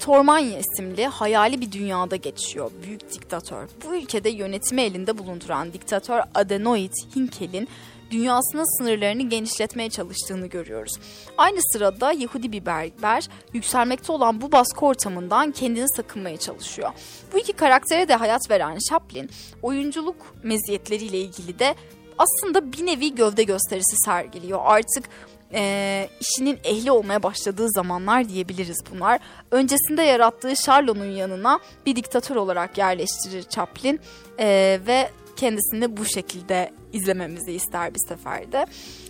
Tormanya isimli hayali bir dünyada geçiyor. Büyük diktatör. Bu ülkede yönetimi elinde bulunduran diktatör Adenoid Hinkel'in dünyasının sınırlarını genişletmeye çalıştığını görüyoruz. Aynı sırada Yahudi bir berber yükselmekte olan bu baskı ortamından kendini sakınmaya çalışıyor. Bu iki karaktere de hayat veren Chaplin oyunculuk meziyetleriyle ilgili de aslında bir nevi gövde gösterisi sergiliyor. Artık e, işinin ehli olmaya başladığı zamanlar diyebiliriz bunlar. Öncesinde yarattığı Charlot'un yanına bir diktatör olarak yerleştirir Chaplin e, ve kendisini bu şekilde izlememizi ister bir seferde.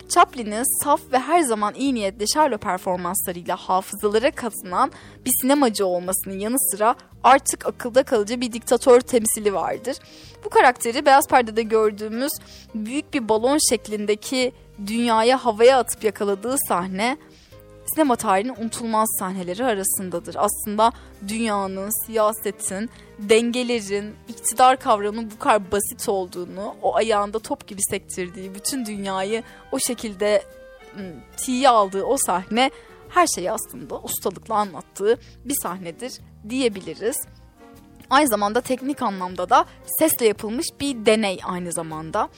Chaplin'in saf ve her zaman iyi niyetli Charlo performanslarıyla hafızalara katılan bir sinemacı olmasının yanı sıra artık akılda kalıcı bir diktatör temsili vardır. Bu karakteri beyaz perdede gördüğümüz büyük bir balon şeklindeki dünyaya havaya atıp yakaladığı sahne sinema tarihinin unutulmaz sahneleri arasındadır. Aslında dünyanın, siyasetin, dengelerin, iktidar kavramının bu kadar basit olduğunu, o ayağında top gibi sektirdiği, bütün dünyayı o şekilde tiye aldığı o sahne her şeyi aslında ustalıkla anlattığı bir sahnedir diyebiliriz. Aynı zamanda teknik anlamda da sesle yapılmış bir deney aynı zamanda.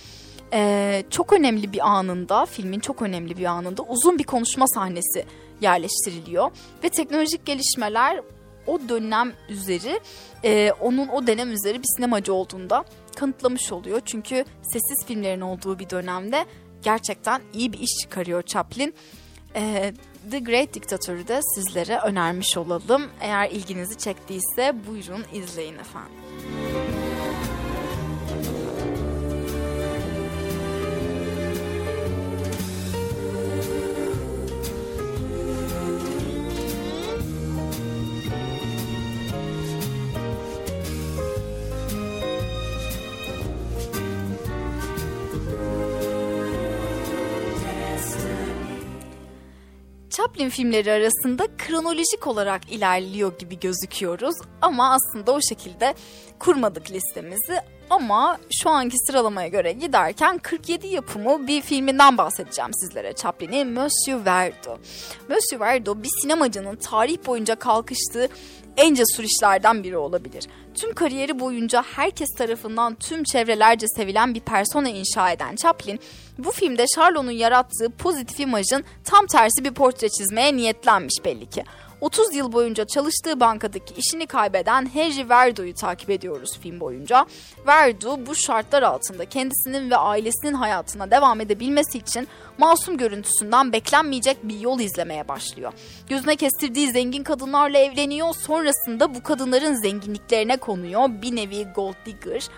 Ee, çok önemli bir anında, filmin çok önemli bir anında uzun bir konuşma sahnesi yerleştiriliyor. Ve teknolojik gelişmeler o dönem üzeri, e, onun o dönem üzeri bir sinemacı olduğunda kanıtlamış oluyor. Çünkü sessiz filmlerin olduğu bir dönemde gerçekten iyi bir iş çıkarıyor Chaplin. E, The Great Dictator'ı da sizlere önermiş olalım. Eğer ilginizi çektiyse buyurun izleyin efendim. Chaplin filmleri arasında kronolojik olarak ilerliyor gibi gözüküyoruz. Ama aslında o şekilde kurmadık listemizi. Ama şu anki sıralamaya göre giderken 47 yapımı bir filminden bahsedeceğim sizlere. Chaplin'in Monsieur Verdo. Monsieur Verdo bir sinemacının tarih boyunca kalkıştığı en cesur işlerden biri olabilir. Tüm kariyeri boyunca herkes tarafından tüm çevrelerce sevilen bir persona inşa eden Chaplin, bu filmde Charlot'un yarattığı pozitif imajın tam tersi bir portre çizmeye niyetlenmiş belli ki. 30 yıl boyunca çalıştığı bankadaki işini kaybeden Henry Verdo'yu takip ediyoruz film boyunca. Verdo bu şartlar altında kendisinin ve ailesinin hayatına devam edebilmesi için masum görüntüsünden beklenmeyecek bir yol izlemeye başlıyor. Gözüne kestirdiği zengin kadınlarla evleniyor sonrasında bu kadınların zenginliklerine konuyor bir nevi gold digger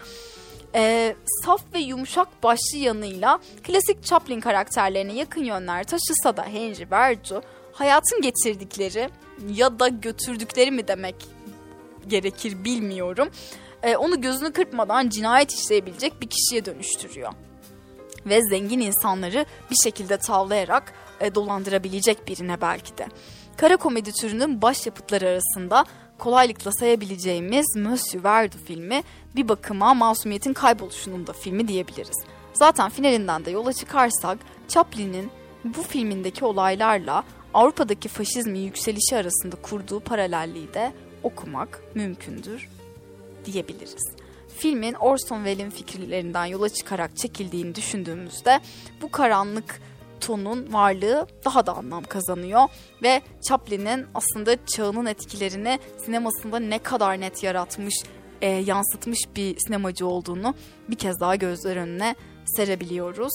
e, saf ve yumuşak başlı yanıyla klasik Chaplin karakterlerine yakın yönler taşısa da Henry Verdu hayatın getirdikleri ya da götürdükleri mi demek gerekir bilmiyorum. E, onu gözünü kırpmadan cinayet işleyebilecek bir kişiye dönüştürüyor. Ve zengin insanları bir şekilde tavlayarak e, dolandırabilecek birine belki de. Kara komedi türünün başyapıtları arasında kolaylıkla sayabileceğimiz Monsieur Verdu filmi bir bakıma masumiyetin kayboluşunun da filmi diyebiliriz. Zaten finalinden de yola çıkarsak Chaplin'in bu filmindeki olaylarla Avrupa'daki faşizmin yükselişi arasında kurduğu paralelliği de okumak mümkündür diyebiliriz. Filmin Orson Welles fikirlerinden yola çıkarak çekildiğini düşündüğümüzde bu karanlık tonun varlığı daha da anlam kazanıyor ve Chaplin'in aslında çağının etkilerini sinemasında ne kadar net yaratmış, e, yansıtmış bir sinemacı olduğunu bir kez daha gözler önüne serebiliyoruz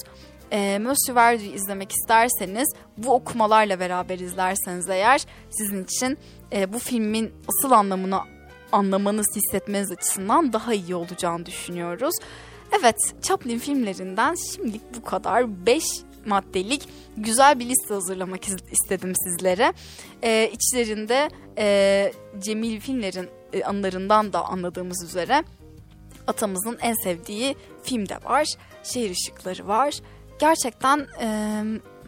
e, Monsieur Verdi'yi izlemek isterseniz bu okumalarla beraber izlerseniz eğer sizin için e, bu filmin asıl anlamını anlamanız, hissetmeniz açısından daha iyi olacağını düşünüyoruz. Evet, Chaplin filmlerinden şimdilik bu kadar. 5 maddelik güzel bir liste hazırlamak istedim sizlere. Ee, içlerinde e, Cemil filmlerin e, anılarından da anladığımız üzere atamızın en sevdiği film de var. Şehir ışıkları var. Gerçekten e,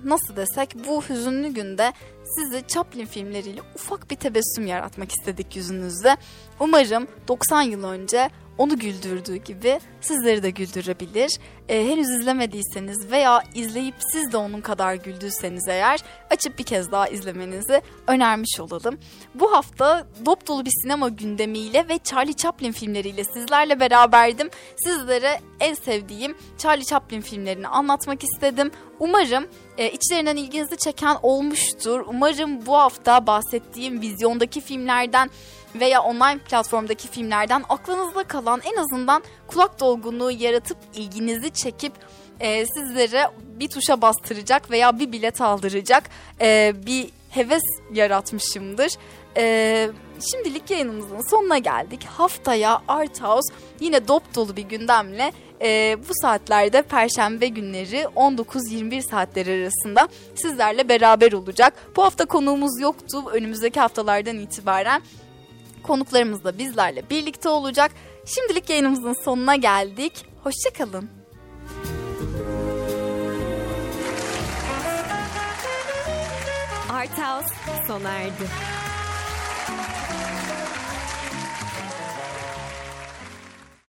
nasıl desek bu hüzünlü günde sizi Chaplin filmleriyle ufak bir tebessüm yaratmak istedik yüzünüzde. Umarım 90 yıl önce onu güldürdüğü gibi sizleri de güldürebilir. E, henüz izlemediyseniz veya izleyip siz de onun kadar güldüyseniz eğer açıp bir kez daha izlemenizi önermiş olalım. Bu hafta dop dolu bir sinema gündemiyle ve Charlie Chaplin filmleriyle sizlerle beraberdim. Sizlere en sevdiğim Charlie Chaplin filmlerini anlatmak istedim. Umarım e, içlerinden ilginizi çeken olmuştur. Umarım bu hafta bahsettiğim vizyondaki filmlerden veya online platformdaki filmlerden aklınızda kalan en azından kulak dolgunluğu yaratıp ilginizi çekip e, sizlere bir tuşa bastıracak veya bir bilet aldıracak e, bir heves yaratmışımdır. E, şimdilik yayınımızın sonuna geldik. Haftaya Art House yine dop dolu bir gündemle e, bu saatlerde Perşembe günleri 19-21 saatleri arasında sizlerle beraber olacak. Bu hafta konuğumuz yoktu. Önümüzdeki haftalardan itibaren konuklarımız da bizlerle birlikte olacak. Şimdilik yayınımızın sonuna geldik. Hoşçakalın. Art House sona erdi.